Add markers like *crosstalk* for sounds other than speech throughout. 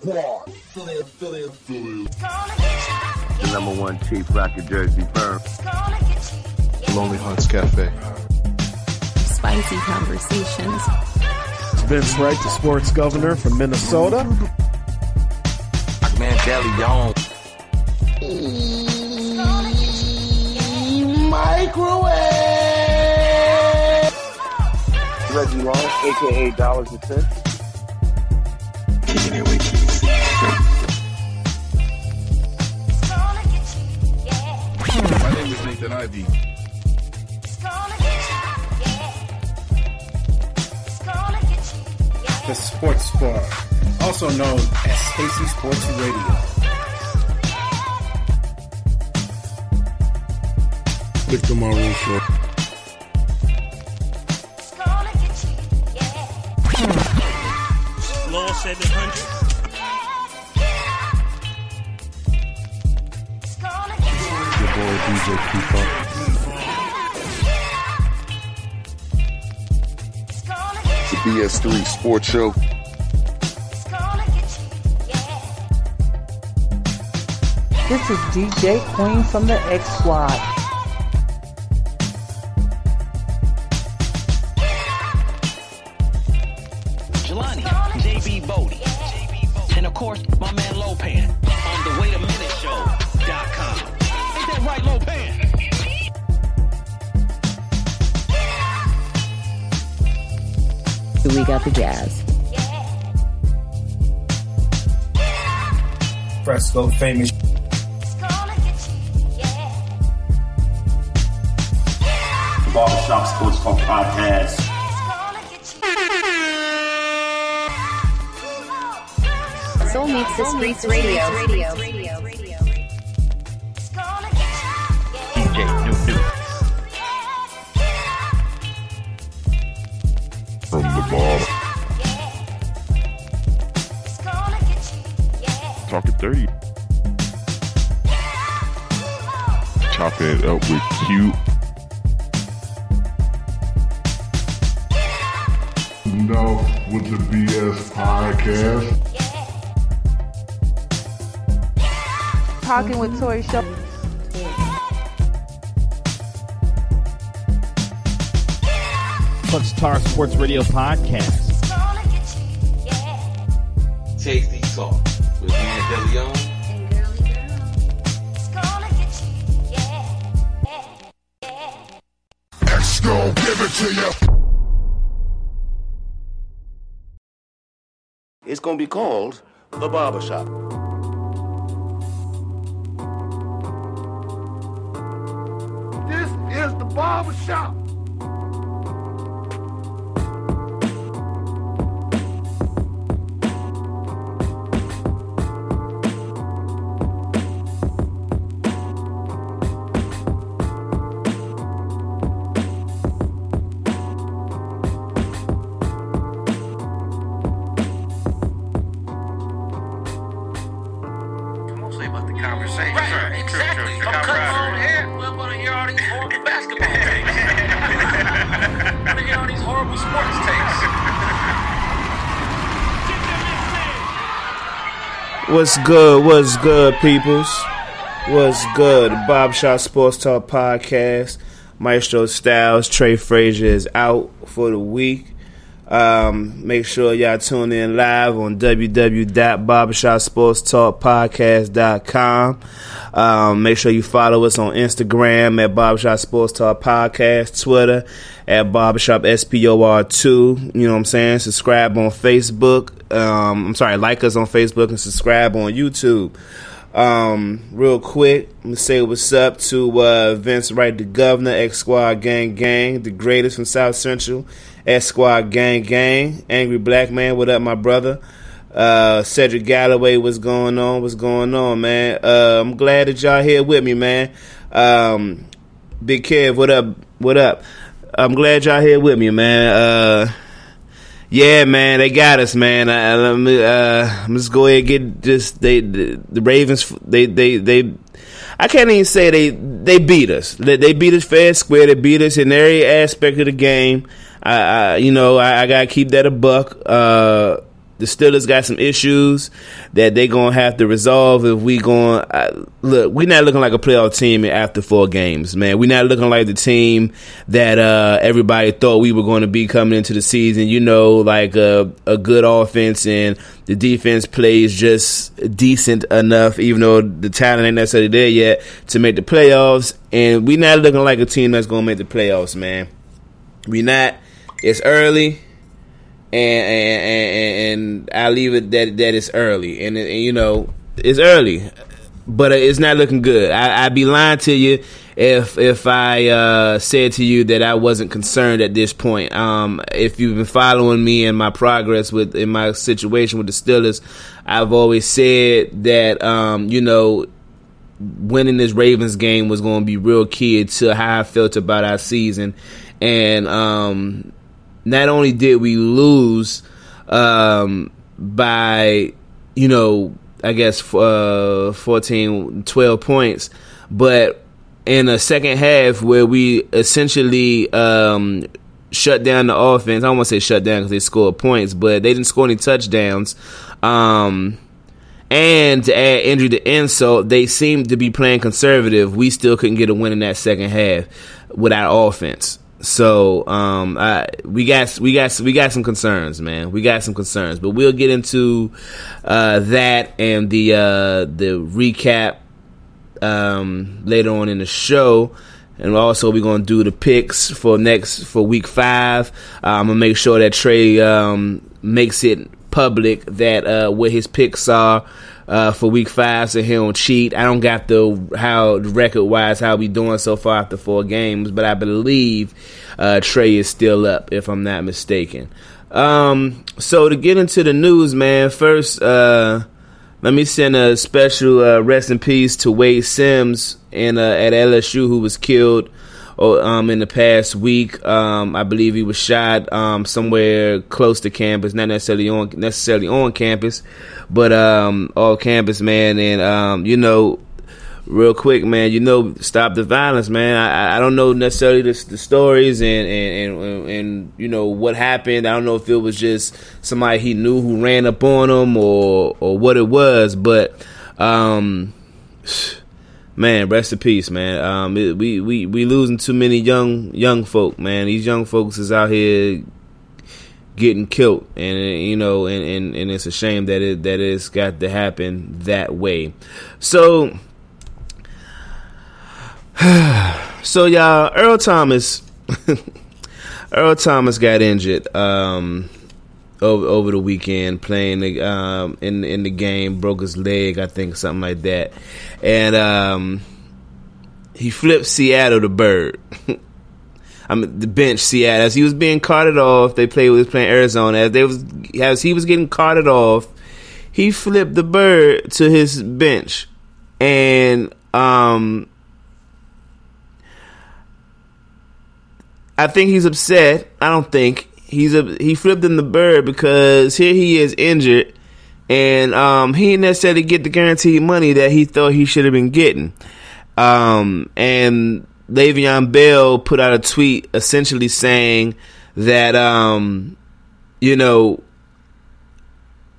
Squad. The number one chief rocket jersey firm. Lonely Hunts Cafe. Spicy conversations. Vince Wright, the sports governor from Minnesota. Man, Deli Young. Reggie Long, aka Dollars and Cents. The Sports Bar, also known as Stacy Sports Radio. Victor Maroon Show. Law 700. Your boy DJ Keeper. The BS3 Sports Show. This is DJ Queen from the X Squad. Course, my man Lopan on the Wait a Minute Show.com. Ain't that right, Lopan? We got the jazz. Fresco famous. Barbershop Sports Talk Podcast. Soul meets the streets radio. DJ New New. From the bottom. Talking 30. Chopping it up with cute. No, with the BS podcast. Talking with Tori Show. Punch Tar Sports Radio Podcast. Tasty Talk with man Deli Young. Give it to you. It's gonna be called the Barbershop. Is What's good? What's good, peoples? What's good? Barbershop Sports Talk Podcast. Maestro Styles, Trey Frazier is out for the week. Um, make sure y'all tune in live on www.barbershopsportstalkpodcast.com. Um, make sure you follow us on Instagram at Barbershop Sports Talk Podcast, Twitter at Barbershop SPOR2. You know what I'm saying? Subscribe on Facebook. Um, I'm sorry, like us on Facebook and subscribe on YouTube. Um, real quick, I'm gonna say what's up to uh, Vince Wright, the governor, X Squad Gang Gang, the greatest from South Central, X Squad Gang Gang, Angry Black Man. What up, my brother? Uh, Cedric Galloway, what's going on? What's going on, man? Uh, I'm glad that y'all here with me, man. Um, Big Kev, what up? What up? I'm glad y'all here with me, man. Uh, yeah, man, they got us, man. I, let me, uh, let's go ahead and get this. They, the, the Ravens, they, they, they. I can't even say they they beat us. They, they beat us fair square. They beat us in every aspect of the game. I, I you know, I, I gotta keep that a buck. Uh, the Steelers got some issues that they're gonna have to resolve if we going uh, look. We're not looking like a playoff team after four games, man. We're not looking like the team that uh, everybody thought we were going to be coming into the season. You know, like a, a good offense and the defense plays just decent enough, even though the talent ain't necessarily there yet to make the playoffs. And we're not looking like a team that's gonna make the playoffs, man. We not. It's early and and, and, I leave it that that it's early, and, and, you know it's early, but it's not looking good. I, would be lying to you if if I uh, said to you that I wasn't concerned at this point. Um, if you've been following me and my progress with in my situation with the Steelers, I've always said that um, you know winning this Ravens game was going to be real key to how I felt about our season, and um, not only did we lose um, by, you know, I guess uh, 14, 12 points, but in a second half where we essentially um, shut down the offense. I don't want to say shut down because they scored points, but they didn't score any touchdowns. Um, and to add injury to insult, they seemed to be playing conservative. We still couldn't get a win in that second half without offense. So um, I, we got we got we got some concerns, man. We got some concerns, but we'll get into uh, that and the uh, the recap um, later on in the show. And also, we're gonna do the picks for next for week five. Uh, I'm gonna make sure that Trey um, makes it public that uh, what his picks are uh, for week five, so he don't cheat. I don't got the how record wise how we doing so far after four games, but I believe uh, Trey is still up if I'm not mistaken. Um, so to get into the news, man, first uh, let me send a special uh, rest in peace to Wayde Sims and uh, at LSU who was killed um, in the past week. Um, I believe he was shot um, somewhere close to campus, not necessarily on necessarily on campus, but um, off campus, man. And um, you know, real quick, man, you know, stop the violence, man. I, I don't know necessarily the, the stories and, and, and, and, you know, what happened. I don't know if it was just somebody he knew who ran up on him or, or what it was, but, um, man, rest in peace, man. Um, it, we, we, we losing too many young, young folk, man. These young folks is out here getting killed, and you know, and, and, and it's a shame that it that it's got to happen that way. So, *sighs* so y'all, Earl Thomas, *laughs* Earl Thomas got injured um, over over the weekend playing the, um, in in the game, broke his leg, I think, something like that, and um, he flipped Seattle the bird. *laughs* I mean, the bench Seattle as he was being carted off. They played was playing Arizona as they was as he was getting carted off. He flipped the bird to his bench, and um, I think he's upset. I don't think he's a he flipped him the bird because here he is injured, and um, he didn't necessarily get the guaranteed money that he thought he should have been getting. Um, and Le'Veon Bell put out a tweet essentially saying that, um, you know,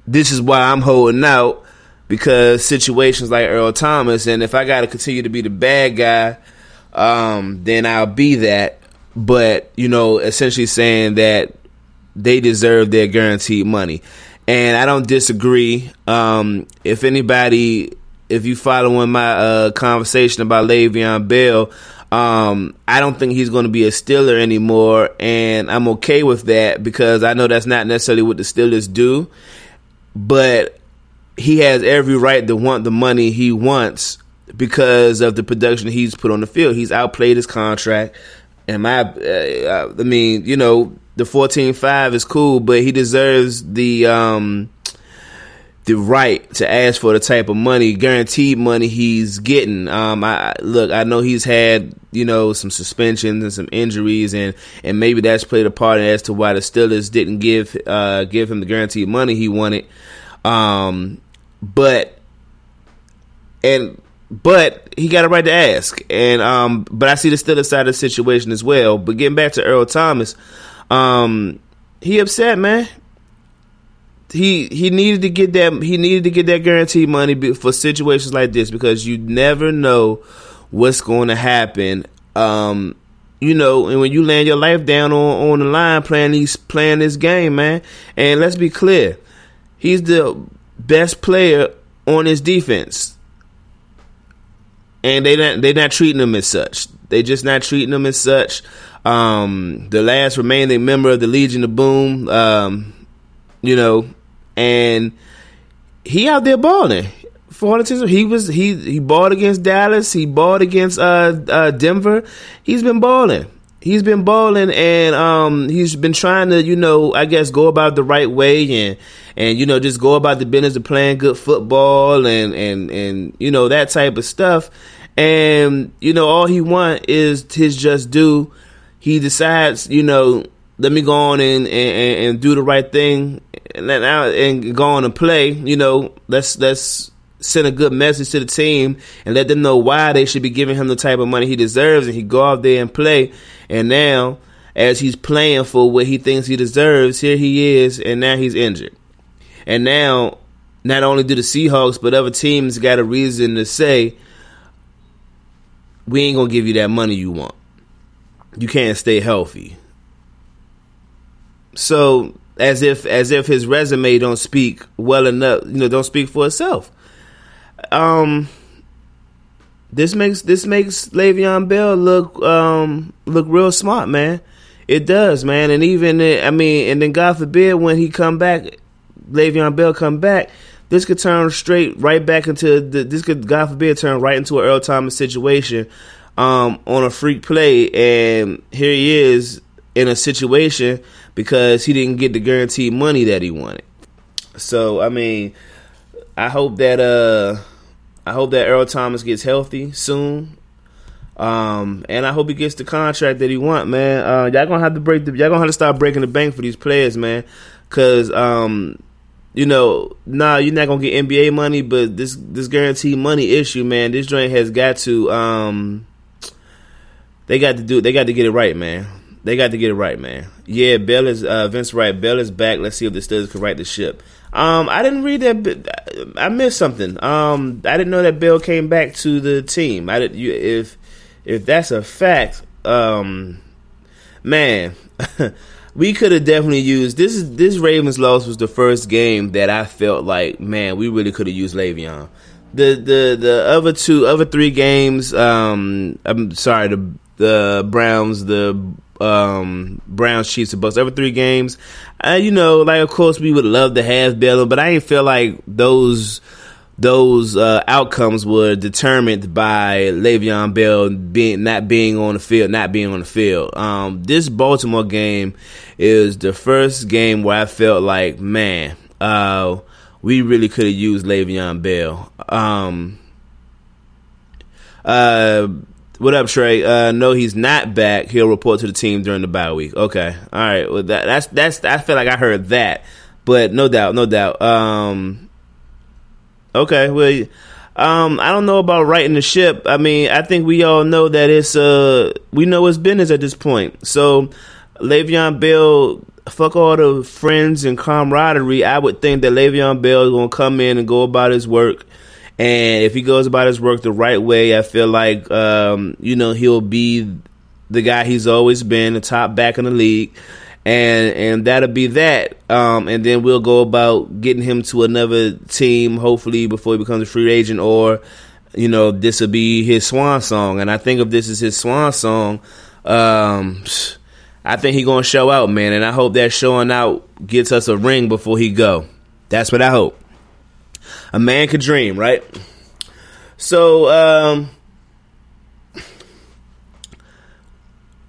this is why I'm holding out because situations like Earl Thomas, and if I got to continue to be the bad guy, um, then I'll be that. But, you know, essentially saying that they deserve their guaranteed money. And I don't disagree. Um, if anybody, if you following my uh, conversation about Le'Veon Bell, um, I don't think he's going to be a Steeler anymore, and I'm okay with that because I know that's not necessarily what the Steelers do, but he has every right to want the money he wants because of the production he's put on the field. He's outplayed his contract, and my, uh, I mean, you know, the 14-5 is cool, but he deserves the, um, the right to ask for the type of money, guaranteed money he's getting. Um, I look, I know he's had you know some suspensions and some injuries, and and maybe that's played a part as to why the Steelers didn't give uh, give him the guaranteed money he wanted. Um, but and but he got a right to ask, and um, but I see the Steelers side of the situation as well. But getting back to Earl Thomas, um, he upset, man he he needed to get that he needed to get that guarantee money for situations like this because you never know what's going to happen. Um, you know, and when you land your life down on on the line playing these playing this game, man. And let's be clear, he's the best player on his defense, and they not they not treating him as such. They just not treating him as such. Um, the last remaining member of the Legion of Boom, um, you know, and he out there balling. For he was he he balled against Dallas. He balled against uh, uh, Denver. He's been balling. He's been balling, and um, he's been trying to, you know, I guess go about the right way, and and you know, just go about the business of playing good football, and and and you know that type of stuff. And you know, all he want is his just due. He decides, you know, let me go on and, and, and do the right thing and and go on and play. You know, let's let's send a good message to the team and let them know why they should be giving him the type of money he deserves, and he go out there and play. And now, as he's playing for what he thinks he deserves, here he is, and now he's injured. And now, not only do the Seahawks, but other teams got a reason to say, we ain't gonna give you that money you want. You can't stay healthy. So as if as if his resume don't speak well enough, you know, don't speak for itself. Um, this makes this makes Le'Veon Bell look um look real smart, man. It does, man. And even I mean, and then God forbid when he come back, Le'Veon Bell come back, this could turn straight right back into the this could God forbid turn right into an Earl Thomas situation um on a freak play, and here he is in a situation because he didn't get the guaranteed money that he wanted. So I mean, I hope that uh, I hope that Earl Thomas gets healthy soon. Um, and I hope he gets the contract that he want, man. Uh, y'all gonna have to break the, y'all gonna have to start breaking the bank for these players, man. Cause, um, you know, nah, you're not gonna get NBA money, but this, this guaranteed money issue, man, this joint has got to, um, they got to do, they got to get it right, man. They got to get it right, man. Yeah, Bell is uh, Vince Wright. Bell is back. Let's see if the Steelers can right the ship. Um, I didn't read that. I missed something. Um, I didn't know that Bell came back to the team. I did. You, if if that's a fact, um, man, *laughs* we could have definitely used this. Is this Ravens loss was the first game that I felt like, man, we really could have used Le'Veon. The the the other two, other three games. Um, I'm sorry, the the Browns, the um, Browns, Chiefs, and Bucs. Every three games, uh, you know, like of course we would love to have Bell, but I ain't feel like those those uh, outcomes were determined by Le'Veon Bell being not being on the field, not being on the field. Um, this Baltimore game is the first game where I felt like, man, uh, we really could have used Le'Veon Bell. Um, uh, what up, Trey? Uh, no, he's not back. He'll report to the team during the bye week. Okay, all right. Well, that, that's that's. I feel like I heard that, but no doubt, no doubt. Um, okay, well, um, I don't know about righting the ship. I mean, I think we all know that it's uh, we know it's business at this point. So, Le'Veon Bell, fuck all the friends and camaraderie. I would think that Le'Veon Bell is gonna come in and go about his work and if he goes about his work the right way, I feel like um, you know he'll be the guy he's always been, the top back in the league, and and that'll be that. Um, and then we'll go about getting him to another team, hopefully before he becomes a free agent, or you know this will be his swan song. And I think if this is his swan song, um, I think he gonna show out, man. And I hope that showing out gets us a ring before he go. That's what I hope a man could dream, right? So, um,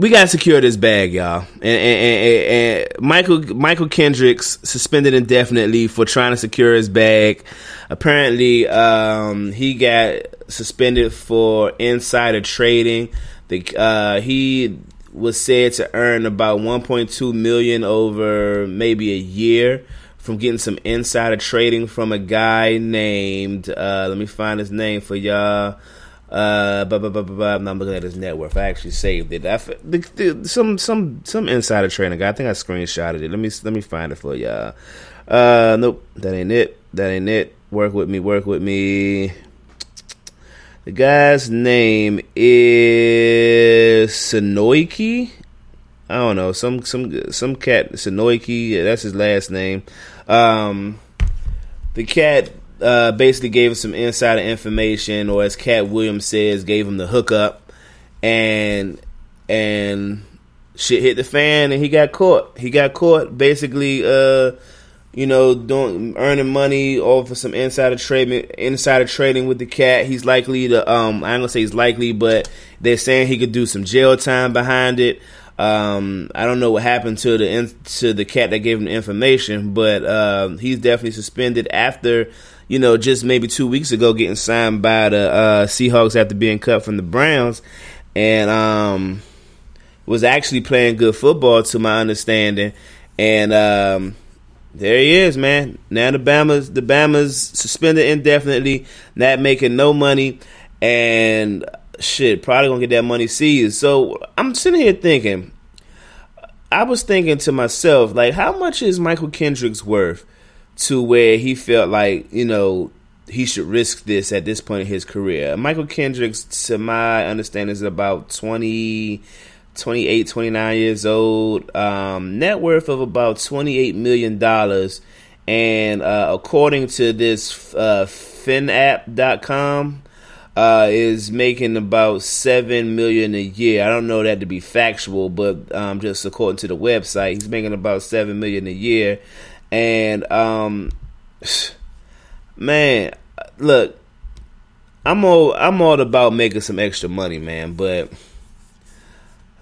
we gotta secure this bag, y'all. And, and, and, and, Mychal Mychal Kendricks suspended indefinitely for trying to secure his bag. Apparently, um, he got suspended for insider trading. The uh, he was said to earn about 1.2 million over maybe a year from getting some insider trading from a guy named uh, let me find his name for y'all uh, but, but, but, but, I'm not looking at his net worth. I actually saved it. I, the, the, some some some insider trading guy. I think I screenshotted it. Let me let me find it for y'all. Uh, nope, that ain't it. That ain't it. Work with me. Work with me. The guy's name is Sonoiki. I don't know some some some cat Sonoiki. That's his last name. Um, the cat uh, basically gave him some insider information, or as Katt Williams says, gave him the hookup, and and shit hit the fan, and he got caught. He got caught basically, uh, you know, doing earning money off of some insider trading, insider trading with the cat. He's likely to, um, I ain't gonna say he's likely, but they're saying he could do some jail time behind it. Um, I don't know what happened to the to the cat that gave him the information, but uh, he's definitely suspended after you know, just maybe two weeks ago getting signed by the uh, Seahawks after being cut from the Browns, and um, was actually playing good football to my understanding. And um, there he is, man. Now the Bama's the Bama's suspended indefinitely, not making no money, and shit, probably gonna get that money seized. So I'm sitting here thinking, I was thinking to myself, like, how much is Mychal Kendricks worth? to where he felt like, you know, he should risk this at this point in his career. Mychal Kendricks, to my understanding, is about 20, 28, 29 years old, um, net worth of about $28 million. And uh, according to this uh, FinApp.com, uh, is making about seven million a year. I don't know that to be factual, but um, just according to the website, he's making about seven million a year. And um, *sighs* man, look, I'm all I'm all about making some extra money, man, but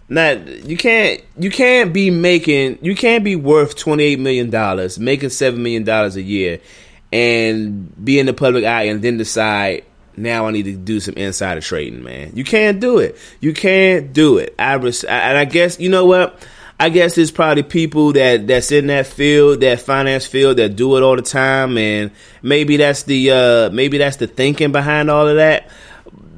not you can't you can't be making you can't be worth 28 million dollars, making 7 million dollars a year and be in the public eye and then decide now I need to do some insider trading, man. You can't do it. You can't do it. I res- and I guess you know what? I guess there's probably people that that's in that field, that finance field, that do it all the time, and maybe that's the uh, maybe that's the thinking behind all of that.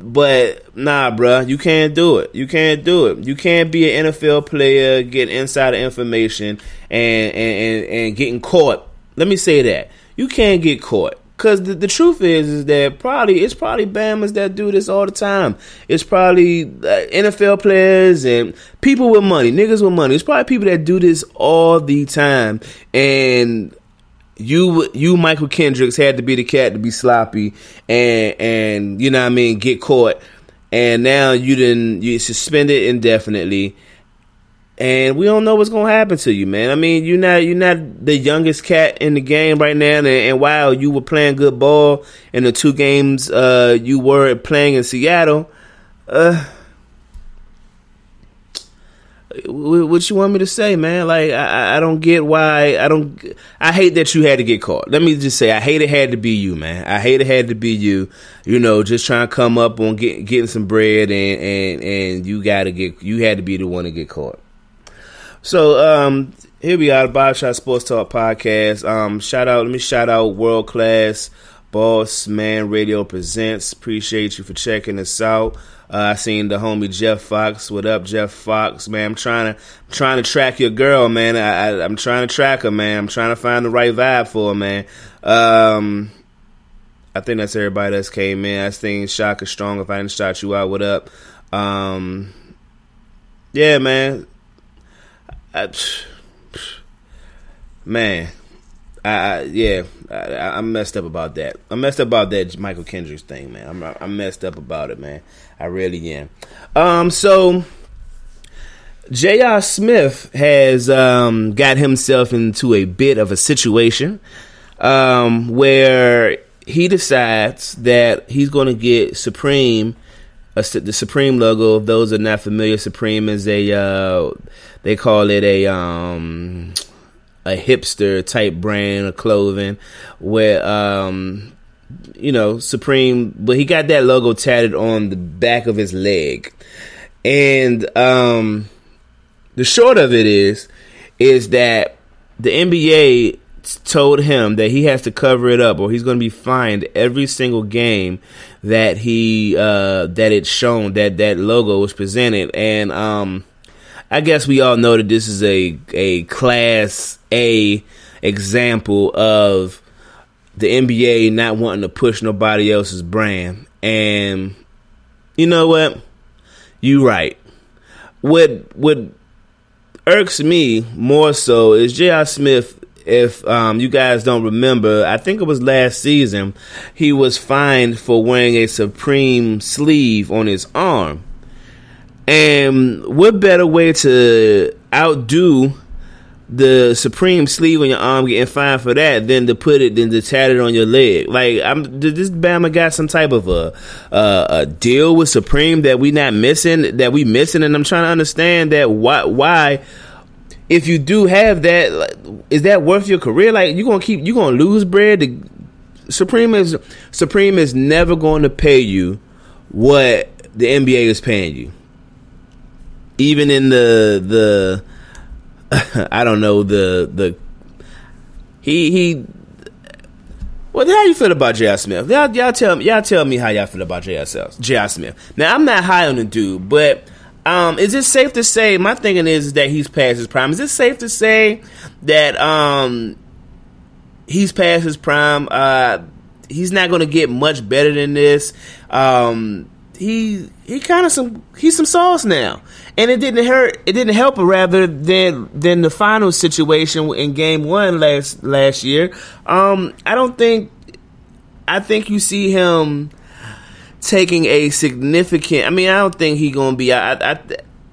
But nah, bruh, you can't do it. You can't do it. You can't be an NFL player, get insider information, and and and, and getting caught. Let me say that you can't get caught Cause the, the truth is, is that probably it's probably Bama's that do this all the time. It's probably uh, NFL players and people with money, niggas with money. It's probably people that do this all the time. And you, you, Mychal Kendricks had to be the cat to be sloppy and and you know what I mean, get caught. And now you didn't you suspended indefinitely and we don't know what's gonna happen to you, man. I mean, you're not you're not the youngest cat in the game right now, and, and while you were playing good ball in the two games uh, you were playing in Seattle, uh, what you want me to say, man? Like, I, I don't get why I don't. I hate that you had to get caught. Let me just say, I hate it had to be you, man. I hate it had to be you. You know, just trying to come up on get, getting some bread, and and and you got to get you had to be the one to get caught. So um, here we are, the Sports Talk podcast. Um, shout out, let me shout out World Class Boss Man Radio Presents. Appreciate you for checking us out. Uh, I seen the homie Jeff Fox. What up, Jeff Fox? Man, I'm trying to I'm trying to track your girl, man. I, am trying to track her, man. I'm trying to find the right vibe for her, man. Um, I think that's everybody that's came in. I think Shock is strong. If I didn't shout you out, what up? Um, yeah, man. I, man, I, I yeah, I, messed up about that. I'm messed up about that Mychal Kendricks thing, man. I'm I'm messed up about it, man. I really am. Um, so J.R. Smith has um, got himself into a bit of a situation um, where he decides that he's going to get Supreme a, the Supreme logo. If those are not familiar, Supreme is a uh, they call it a um, a hipster type brand of clothing where um, you know Supreme, but he got that logo tatted on the back of his leg, and um, the short of it is is that the NBA told him that he has to cover it up or he's going to be fined every single game that he uh that it's shown that that logo was presented. And um I guess we all know that this is a a class A example of the NBA not wanting to push nobody else's brand and you know what you right what what irks me more so is J.R. Smith if um, you guys don't remember, I think it was last season, he was fined for wearing a Supreme sleeve on his arm. And what better way to outdo the Supreme sleeve on your arm getting fined for that than to put it than to tat it on your leg? Like, I'm this Bama got some type of a uh, a deal with Supreme that we not missing that we missing, and I'm trying to understand that why why if you do have that, is that worth your career? Like you gonna keep you gonna lose bread? The Supreme is Supreme is never going to pay you what the NBA is paying you. Even in the the *laughs* I don't know the the he he. Well, how you feel about J.R. Smith? Y'all, y'all tell me. Y'all tell me how y'all feel about J.R. Smith. Now, I'm not high on the dude, but um, is it safe to say? My thinking is that he's past his prime. Is it safe to say that um, he's past his prime? Uh, he's not going to get much better than this. Um, he he kind of some he's some sauce now, and it didn't hurt. It didn't help rather than than the final situation in Game One last last year. Um, I don't think. I think you see him taking a significant. I mean, I don't think he's gonna be. I, I,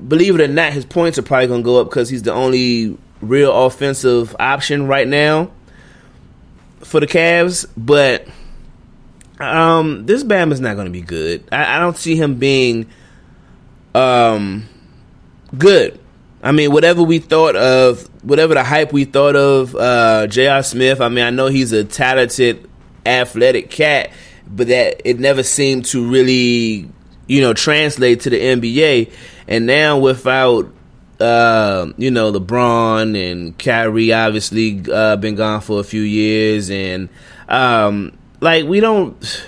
believe it or not, his points are probably gonna go up because he's the only real offensive option right now for the Cavs. But um, this Bam is not gonna be good. I, I don't see him being um good. I mean, whatever we thought of, whatever the hype we thought of uh, J.R. Smith. I mean, I know he's a talented, athletic cat but that it never seemed to really, you know, translate to the NBA. And now without, uh, you know, LeBron and Kyrie obviously uh, been gone for a few years, and um, like we don't,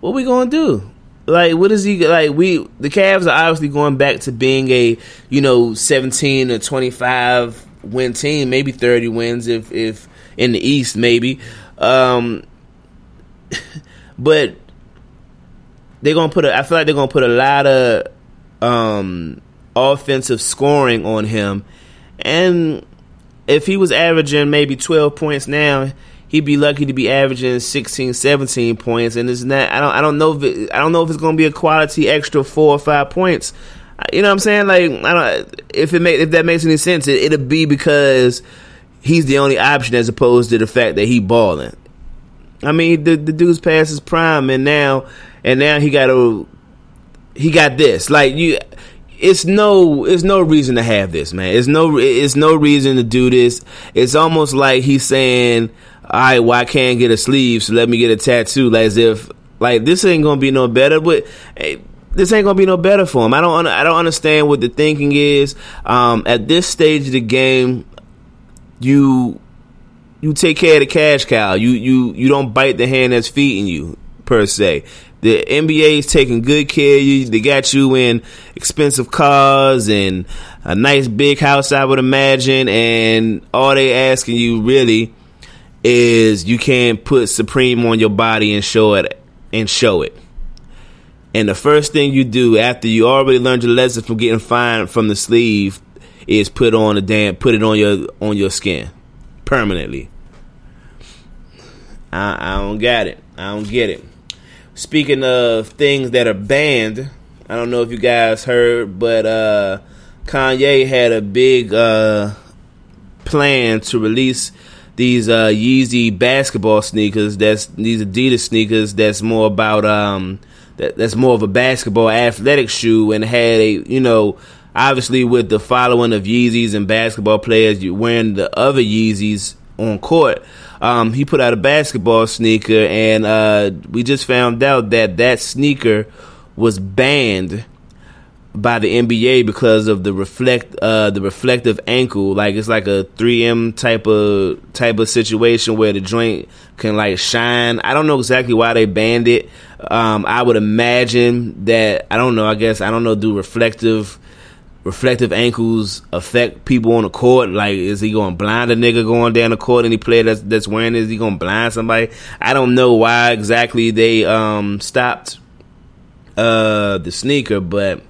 what we gonna do? Like, what is he like? We the Cavs are obviously going back to being a you know seventeen or twenty five win team, maybe thirty wins if if in the East, maybe. Um, *laughs* but they're gonna put a. I feel like they're gonna put a lot of um, offensive scoring on him, and if he was averaging maybe twelve points now, he'd be lucky to be averaging 16, 17 points. And it's not. I don't. I don't know if it, I don't know if it's gonna be a quality extra four or five points. You know what I'm saying? Like I don't. If it make if that makes any sense, it, it'll be because he's the only option as opposed to the fact that he balling. I mean, the the dude's past his prime, and now and now he got a he got this. Like you, it's no it's no reason to have this, man. It's no it's no reason to do this. It's almost like he's saying, "All right, well, I can't get a sleeve, so let me get a tattoo." Like, As if like this ain't gonna be no better, but. Hey, this ain't gonna be no better for him. I don't. I don't understand what the thinking is. Um, at this stage of the game, you you take care of the cash cow. You you you don't bite the hand that's feeding you per se. The NBA is taking good care of you. They got you in expensive cars and a nice big house, I would imagine. And all they asking you really is you can't put Supreme on your body and show it and show it. And the first thing you do after you already learned your lesson from getting fined from the sleeve is put on a damn put it on your on your skin permanently. I, I don't get it. I don't get it. Speaking of things that are banned, I don't know if you guys heard, but uh, Kanye had a big uh, plan to release these uh, Yeezy basketball sneakers. That's these Adidas sneakers. That's more about um, that that's more of a basketball athletic shoe and had a you know obviously with the following of Yeezys and basketball players you wearing the other Yeezys on court. Um, he put out a basketball sneaker, and uh, we just found out that that sneaker was banned by the NBA because of the reflect uh, the reflective ankle. Like it's like a 3M type of type of situation where the joint can like shine. I don't know exactly why they banned it. Um, I would imagine that I don't know. I guess I don't know. Do reflective reflective ankles affect people on the court? Like, is he going to blind a nigga going down the court? Any player that's that's wearing it, is he going to blind somebody? I don't know why exactly they um, stopped uh, the sneaker, but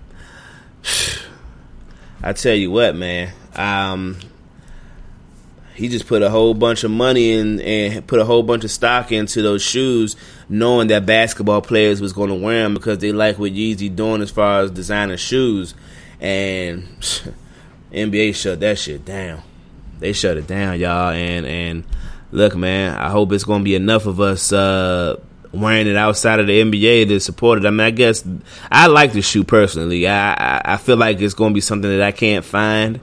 *sighs* I tell you what, man. Um, he just put a whole bunch of money in and put a whole bunch of stock into those shoes, knowing that basketball players was going to wear them because they like what Yeezy doing as far as designing shoes. And *sighs* NBA shut that shit down. They shut it down, y'all. And and look, man, I hope it's going to be enough of us uh, wearing it outside of the NBA to support it. I mean, I guess I like the shoe personally. I I, feel like it's going to be something that I can't find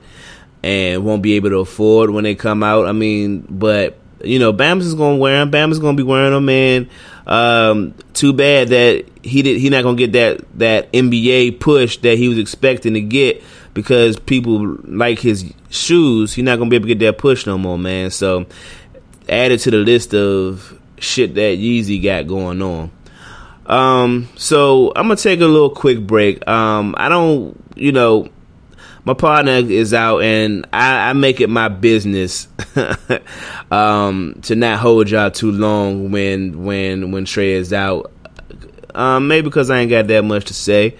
and won't be able to afford when they come out. I mean, but you know, Bama's is going to wear them. Bama's going to be wearing them, and um, too bad that he did. He not going to get that that NBA push that he was expecting to get because people like his shoes. He's not going to be able to get that push no more, man. So added to the list of shit that Yeezy got going on. Um, so I'm gonna take a little quick break. Um, I don't, you know, my partner is out, and I, I make it my business *laughs* um, to not hold y'all too long when when when Trey is out. Um, maybe because I ain't got that much to say,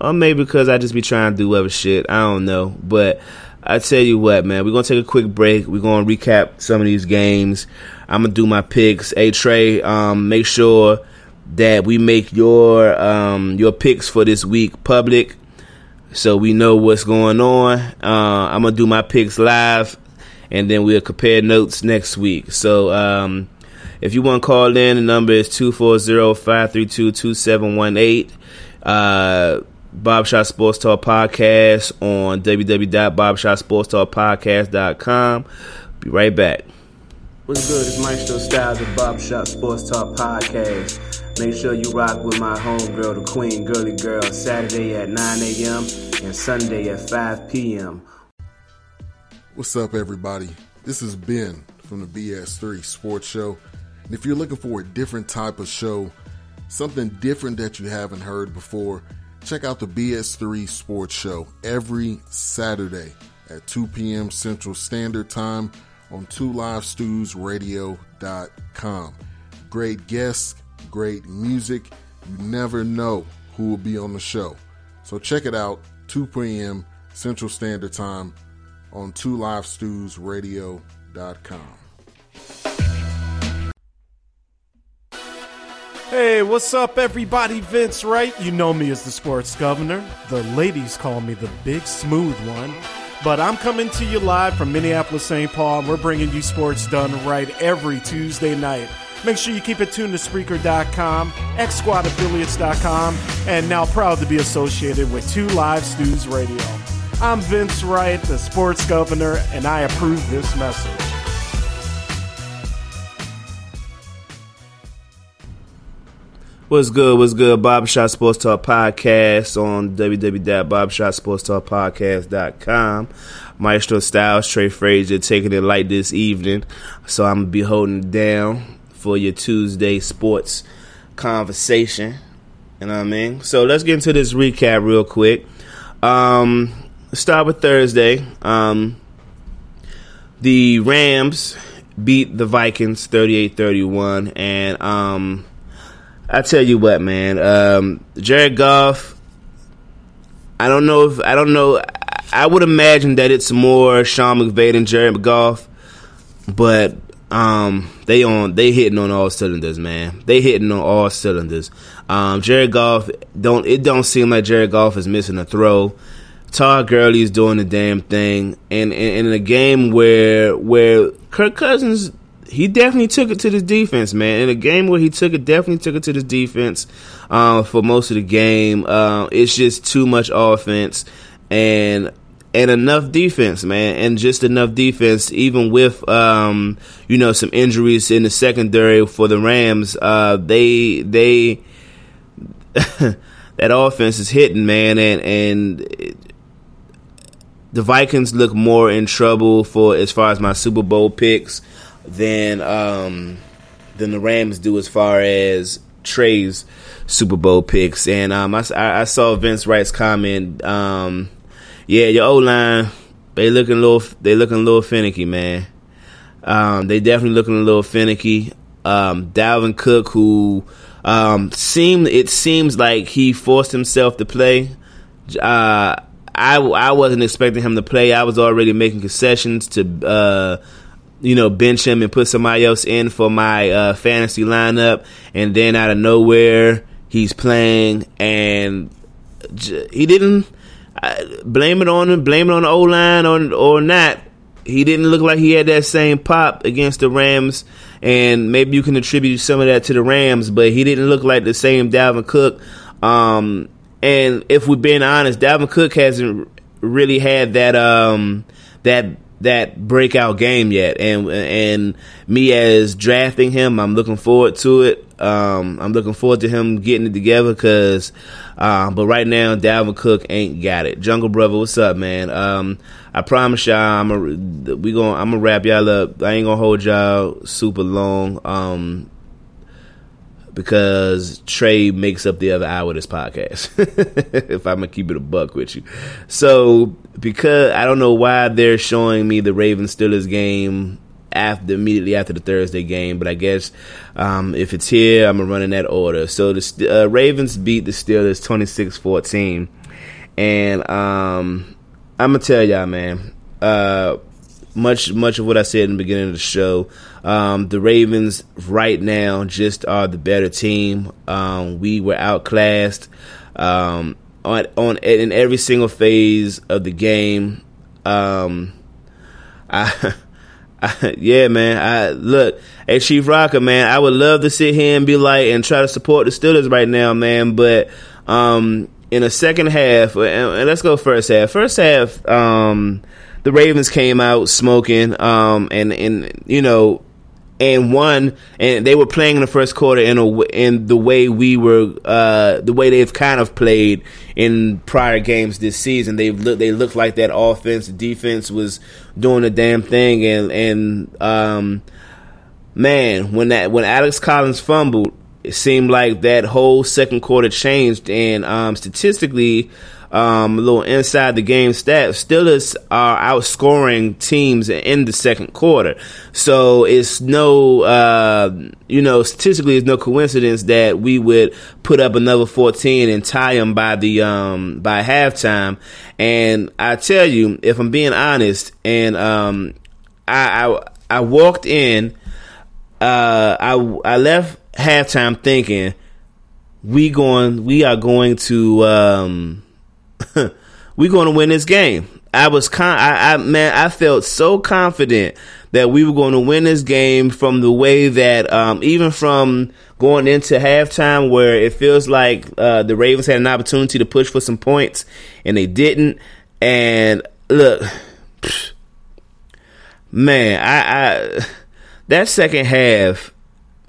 or maybe because I just be trying to do other shit. I don't know, but I tell you what, man, we're gonna take a quick break. We're gonna recap some of these games. I'm gonna do my picks. Hey Trey, um, make sure that we make your um, your picks for this week public so we know what's going on. Uh, I'm gonna do my picks live, and then we'll compare notes next week. So um, if you want to call in, the number is 240-532-2718. Uh, Barbershop Sports Talk Podcast on www.barbershopsportstalkpodcast.com. Be right back. What's good? It's Maestro Styles of Barbershop Sports Talk Podcast. Make sure you rock with my homegirl, the Queen Girly Girl, Saturday at 9 a.m. and Sunday at 5 p.m. What's up, everybody? This is Ben from the BS3 Sports Show. And if you're looking for a different type of show, something different that you haven't heard before, check out the BS3 Sports Show every Saturday at 2 p.m. Central Standard Time on 2livestewsradio.com. Great guests, great music. You never know who will be on the show. So check it out, 2 p.m. Central Standard Time on 2livestewsradio.com. Hey, what's up, everybody? Vince Wright. You know me as the sports governor. The ladies call me the big smooth one. But I'm coming to you live from Minneapolis, St. Paul, and we're bringing you sports done right every Tuesday night. Make sure you keep it tuned to Spreaker.com, XSquadAffiliates.com, and now proud to be associated with Two Live Stews Radio. I'm Vince Wright, the sports governor, and I approve this message. What's good? What's good? Barbershop Sports Talk Podcast on www.barbershopsportstalkpodcast.com. Maestro Styles, Trey Frazier taking it light this evening. So I'm going to be holding it down for your Tuesday sports conversation. You know what I mean? So let's get into this recap real quick. Um, start with Thursday. Um, the Rams beat the Vikings 38 31. And, um, I tell you what, man. Um, Jared Goff. I don't know if I don't know. I would imagine that it's more Sean McVay than Jared Goff, but um, they on they hitting on all cylinders, man. They hitting on all cylinders. Um, Jared Goff don't it don't seem like Jared Goff is missing a throw. Todd Gurley is doing the damn thing, and, and, and in a game where where Kirk Cousins he definitely took it to the defense, man. In a game where he took it, definitely took it to the defense uh, for most of the game. Uh, it's just too much offense and and enough defense, man, and just enough defense, even with um, you know some injuries in the secondary for the Rams. Uh, they they *laughs* that offense is hitting, man, and and the Vikings look more in trouble for as far as my Super Bowl picks than um, than the Rams do as far as Trey's Super Bowl picks. And um, I, I saw Vince Wright's comment. Um, yeah, your O line they looking a little they looking a little finicky, man. Um, they definitely looking a little finicky. Um, Dalvin Cook, who um, seemed it seems like he forced himself to play. Uh, I I wasn't expecting him to play. I was already making concessions to uh, you know bench him and put somebody else in for my uh, fantasy lineup, and then out of nowhere he's playing, and j- he didn't blame it on him, blame it on the O line or or not. He didn't look like he had that same pop against the Rams, and maybe you can attribute some of that to the Rams, but he didn't look like the same Dalvin Cook. Um, and if we're being honest, Dalvin Cook hasn't really had that um, that that breakout game yet, and and me as drafting him, I'm looking forward to it. Um, I'm looking forward to him getting it together because, uh, but right now Dalvin Cook ain't got it. Jungle Brother, what's up, man? Um, I promise y'all, I'm a we going I'm gonna wrap y'all up. I ain't gonna hold y'all super long. Um, because Trey makes up the other hour of this podcast. *laughs* if I'm gonna keep it a buck with you, so because I don't know why they're showing me the Ravens Steelers game after immediately after the Thursday game, but I guess um, if it's here, I'm gonna run in that order. So the uh, Ravens beat the Steelers 26-14, and um, I'm gonna tell y'all, man. Uh, much much of what I said in the beginning of the show. Um, the Ravens right now just are the better team. Um, we were outclassed um, on on in every single phase of the game. Um, I, *laughs* I, yeah, man. I look, hey Chief Rocker, man. I would love to sit here and be like and try to support the Steelers right now, man. But um, in the second half, and, and let's go first half. First half. Um, the Ravens came out smoking, um, and and you know, and one and they were playing in the first quarter in a in the way we were, uh, the way they've kind of played in prior games this season. They look they looked like that offense, defense was doing the damn thing, and and um, man, when that when Alex Collins fumbled, it seemed like that whole second quarter changed, and um, statistically um, a little inside the game stats, Steelers are outscoring teams in the second quarter. So it's no, uh, you know, statistically, it's no coincidence that we would put up another 14 and tie them by the, um, by halftime. And I tell you, if I'm being honest, and, um, I, I, I walked in, uh, I, I left halftime thinking, we going, we are going to, um, we're going to win this game. I was con, I, I, man, I felt so confident that we were going to win this game from the way that, um, even from going into halftime where it feels like, uh, the Ravens had an opportunity to push for some points and they didn't. And look, *sighs* man, I, I, that second half,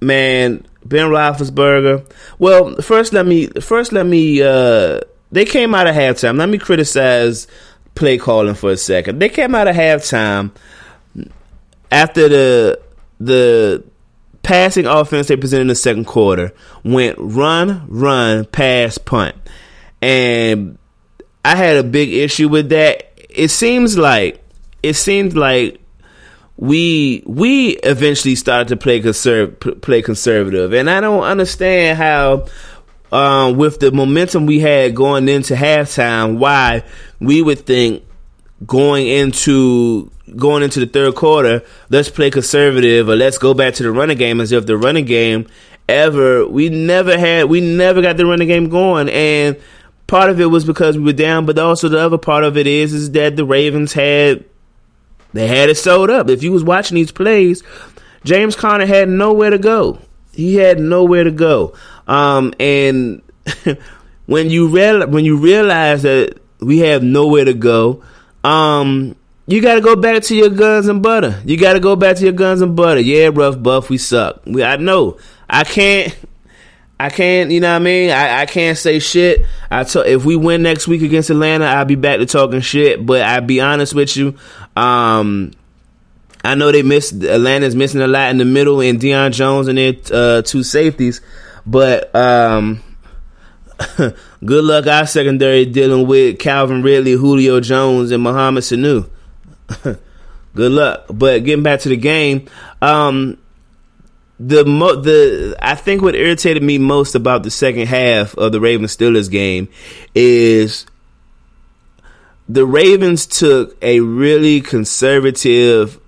man, Ben Roethlisberger. Well, first let me, first let me, uh, they came out of halftime. Let me criticize play calling for a second. They came out of halftime after the the passing offense they presented in the second quarter went run, run, pass, punt. And I had a big issue with that. It seems like it seems like we we eventually started to play conserv- play conservative, and I don't understand how um, with the momentum we had going into halftime, why we would think going into going into the third quarter, let's play conservative or let's go back to the running game as if the running game ever we never had we never got the running game going and part of it was because we were down, but also the other part of it is is that the Ravens had they had it sewed up. If you was watching these plays, James Conner had nowhere to go. He had nowhere to go. Um, and *laughs* when you real when you realize that we have nowhere to go, um, you got to go back to your guns and butter. You got to go back to your guns and butter. Yeah, rough buff, we suck. We, I know. I can't. I can't. You know what I mean? I, I can't say shit. I t- if we win next week against Atlanta, I'll be back to talking shit. But I'll be honest with you. Um, I know they missed Atlanta's missing a lot in the middle and Deion Jones and their uh, two safeties, but um, *laughs* good luck our secondary dealing with Calvin Ridley, Julio Jones, and Mohamed Sanu. *laughs* good luck. But getting back to the game, um, the mo- the I think what irritated me most about the second half of the Ravens Steelers game is the Ravens took a really conservative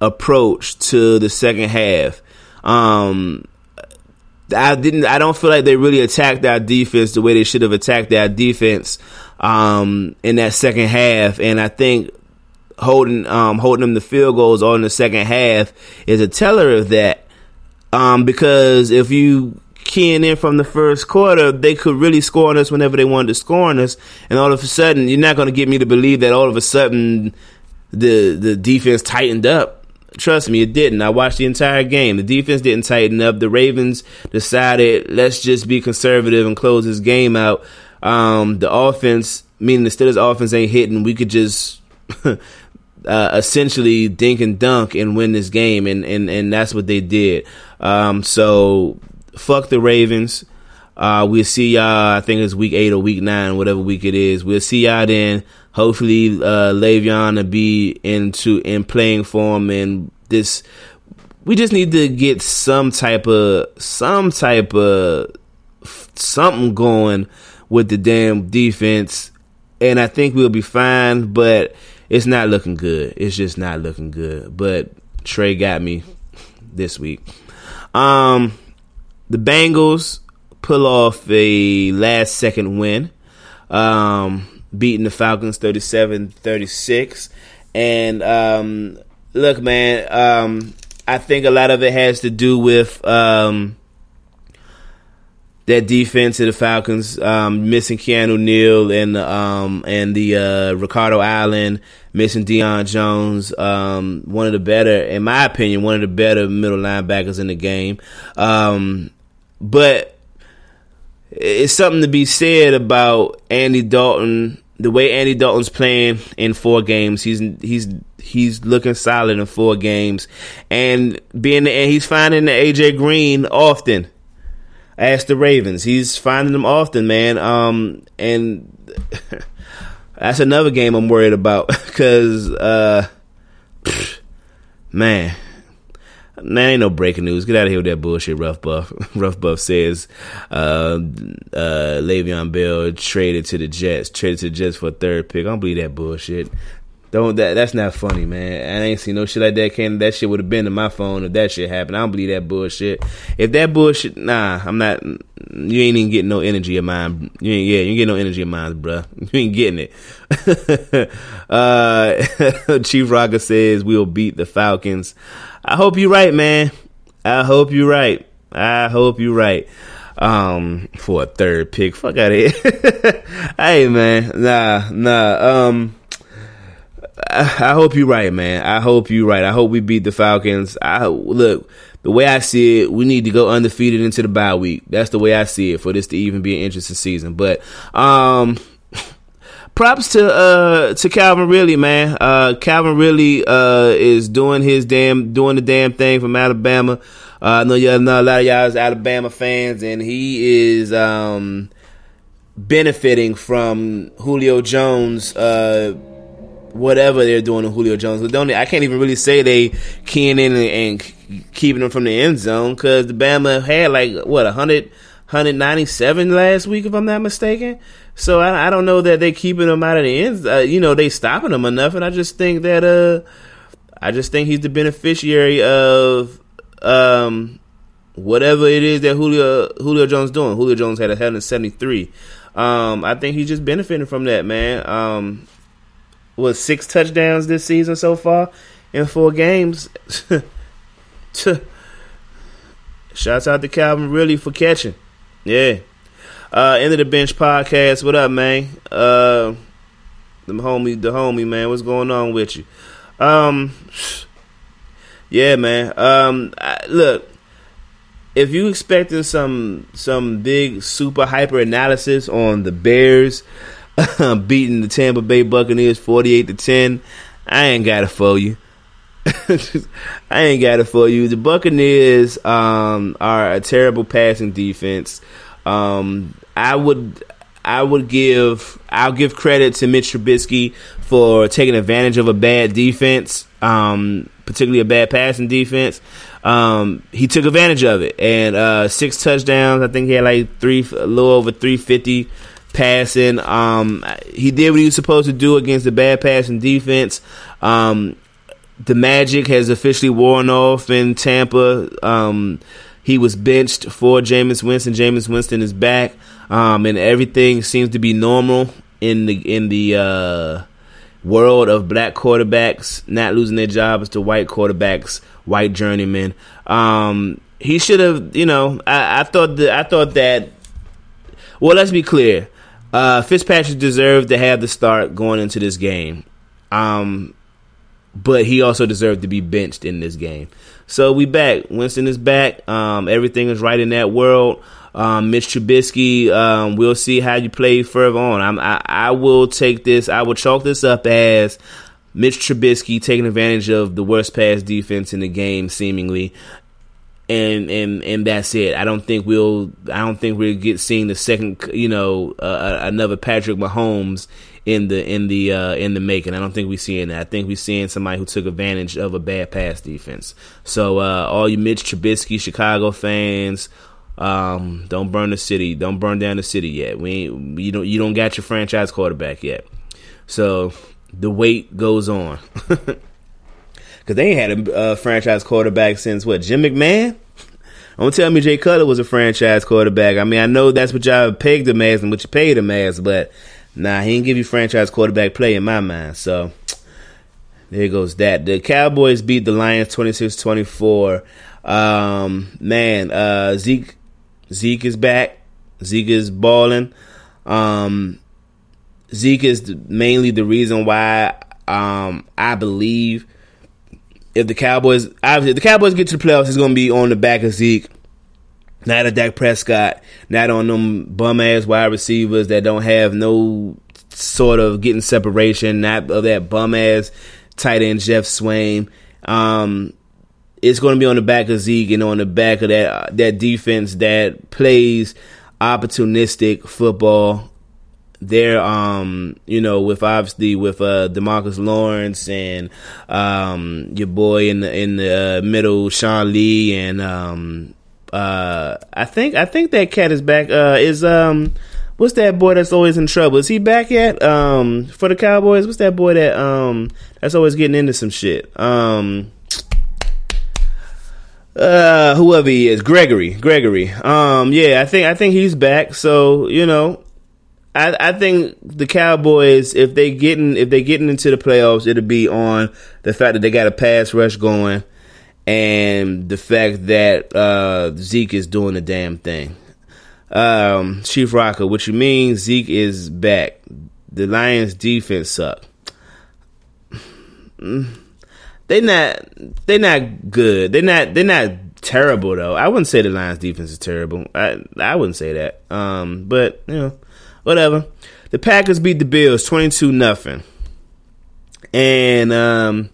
approach to the second half. Um, I didn't. I don't feel like they really attacked our defense the way they should have attacked our defense um, in that second half. And I think holding um, holding them the field goals on the second half is a teller of that. Um, because if you keying in from the first quarter, they could really score on us whenever they wanted to score on us. And all of a sudden, you're not going to get me to believe that all of a sudden the the defense tightened up. Trust me, it didn't. I watched the entire game. The defense didn't tighten up. The Ravens decided, let's just be conservative and close this game out. Um, the offense, meaning the Steelers' offense ain't hitting. We could just *laughs* uh, essentially dink and dunk and win this game, and and and that's what they did. Um, so fuck the Ravens. Uh, we'll see y'all. I think it's week eight or week nine, whatever week it is. We'll see y'all then. Hopefully, uh, Le'Veon to be into in playing form, and this we just need to get some type of some type of something going with the damn defense, and I think we'll be fine. But it's not looking good. It's just not looking good. But Trey got me this week. Um, the Bengals pull off a last second win. Um, beating the Falcons 37-36. And um, look, man, um, I think a lot of it has to do with um, that defense of the Falcons um, missing Keanu Neal and um, and the uh, Ricardo Allen missing Deion Jones, um, one of the better, in my opinion, one of the better middle linebackers in the game. But it's something to be said about Andy Dalton the way Andy Dalton's playing in four games, he's he's he's looking solid in four games, and being and he's finding the AJ Green often. Ask the Ravens, he's finding them often, man. Um, and *laughs* that's another game I'm worried about *laughs* because, uh, man, Man, ain't no breaking news. Get out of here with that bullshit. Rough Buff. *laughs* Rough Buff says uh, uh, Le'Veon Bell traded to the Jets. Traded to the Jets for a third pick. I don't believe that bullshit. Don't that that's not funny, man. I ain't seen no shit like that. Can that shit would have been in my phone if that shit happened. I don't believe that bullshit. If that bullshit, nah, I'm not. You ain't even getting no energy of mine. You ain't yeah, you ain't getting no energy of mine, bruh. *laughs* You ain't getting it. *laughs* uh, Chief Rocker says we'll beat the Falcons. I hope you're right, man. I hope you're right. I hope you're right. Um, for a third pick, fuck out of here. *laughs* hey, man, nah, nah. Um, I, I hope you're right, man. I hope you're right. I hope we beat the Falcons. I look the way I see it. We need to go undefeated into the bye week. That's the way I see it for this to even be an interesting season. But um props to uh to Calvin Ridley, man. Uh Calvin Ridley uh is doing his damn doing the damn thing from Alabama. Uh, I know y'all know a lot of y'all is Alabama fans, and he is um benefiting from Julio Jones uh whatever they're doing to Julio Jones. Don't I can't even really say they keying in and, and keeping him from the end zone because the Bama had like what 100, 197 last week if I'm not mistaken. So I, I don't know that they keeping him out of the end. Uh, you know, they stopping him enough, and I just think that uh, I just think he's the beneficiary of um whatever it is that Julio Julio Jones doing. Julio Jones had a 173. Um, I think he's just benefiting from that, man. Um, was six touchdowns this season so far in four games. *laughs* Shouts out to Calvin Ridley for catching. Yeah. Uh, end of the bench podcast. What up, man? Uh, the homie, the homie, man. What's going on with you? Um, yeah, man. Um, I, look, if you expecting some some big super hyper analysis on the Bears *laughs* beating the Tampa Bay Buccaneers forty eight to ten, I ain't got it for you. *laughs* I ain't got it for you. The Buccaneers um, are a terrible passing defense. Um, I would I would give I'll give credit to Mitch Trubisky for taking advantage of a bad defense, um, particularly a bad passing defense. Um, he took advantage of it, and uh, six touchdowns. I think he had like three, a little over three fifty passing. Um, he did what he was supposed to do against the bad passing defense. Um, the magic has officially worn off in Tampa. Um, he was benched for Jameis Winston. Jameis Winston is back, um, and everything seems to be normal in the in the uh, world of black quarterbacks not losing their jobs to white quarterbacks, white journeymen. Um, he should have, you know, I, I thought that I thought that. Well, let's be clear. Uh, Fitzpatrick deserved to have the start going into this game. Um, but he also deserved to be benched in this game. So we back. Winston is back. Um, everything is right in that world. Um, Mitch Trubisky, um, we'll see how you play further on. I, I will take this. I will chalk this up as Mitch Trubisky taking advantage of the worst pass defense in the game, seemingly, and and and that's it. I don't think we'll. I don't think we'll get seeing the second. You know, uh, another Patrick Mahomes in the in the uh, in the making. I don't think we're seeing that. I think we're seeing somebody who took advantage of a bad pass defense. So uh, all you Mitch Trubisky Chicago fans, um, don't burn the city. Don't burn down the city yet. We ain't, you don't you don't got your franchise quarterback yet. So the wait goes on. *laughs* Cause they ain't had a uh, franchise quarterback since what Jim McMahon. Don't tell me Jay Cutler was a franchise quarterback. I mean, I know that's what y'all pegged him as and what you paid him as, but nah, he didn't give you franchise quarterback play in my mind. So there goes that. The Cowboys beat the Lions 26-24. Um, man, uh, Zeke Zeke is back. Zeke is balling. Um, Zeke is mainly the reason why um, I believe if the Cowboys, obviously, if the Cowboys get to the playoffs, it's going to be on the back of Zeke, not of Dak Prescott, not on them bum ass wide receivers that don't have no sort of getting separation, not of that bum ass tight end Geoff Swaim. Um, it's going to be on the back of Zeke and on the back of that that defense that plays opportunistic football. They're um you know with obviously with uh Demarcus Lawrence and um your boy in the in the uh, middle Sean Lee and um uh I think I think that cat is back uh is um what's that boy that's always in trouble? Is he back yet? Um for the Cowboys? What's that boy that um that's always getting into some shit? Um uh whoever he is Gregory Gregory um yeah I think I think he's back so you know I, I think the Cowboys, if they getting if they getting into the playoffs, it'll be on the fact that they got a pass rush going, and the fact that uh, Zeke is doing the damn thing. Um, Chief Rocker, what you mean? Zeke is back. The Lions' defense suck. They not They're not good. They're not they're not terrible though. I wouldn't say the Lions' defense is terrible. I I wouldn't say that. Um, but you know whatever. The Packers beat the Bills 22 nothing. And um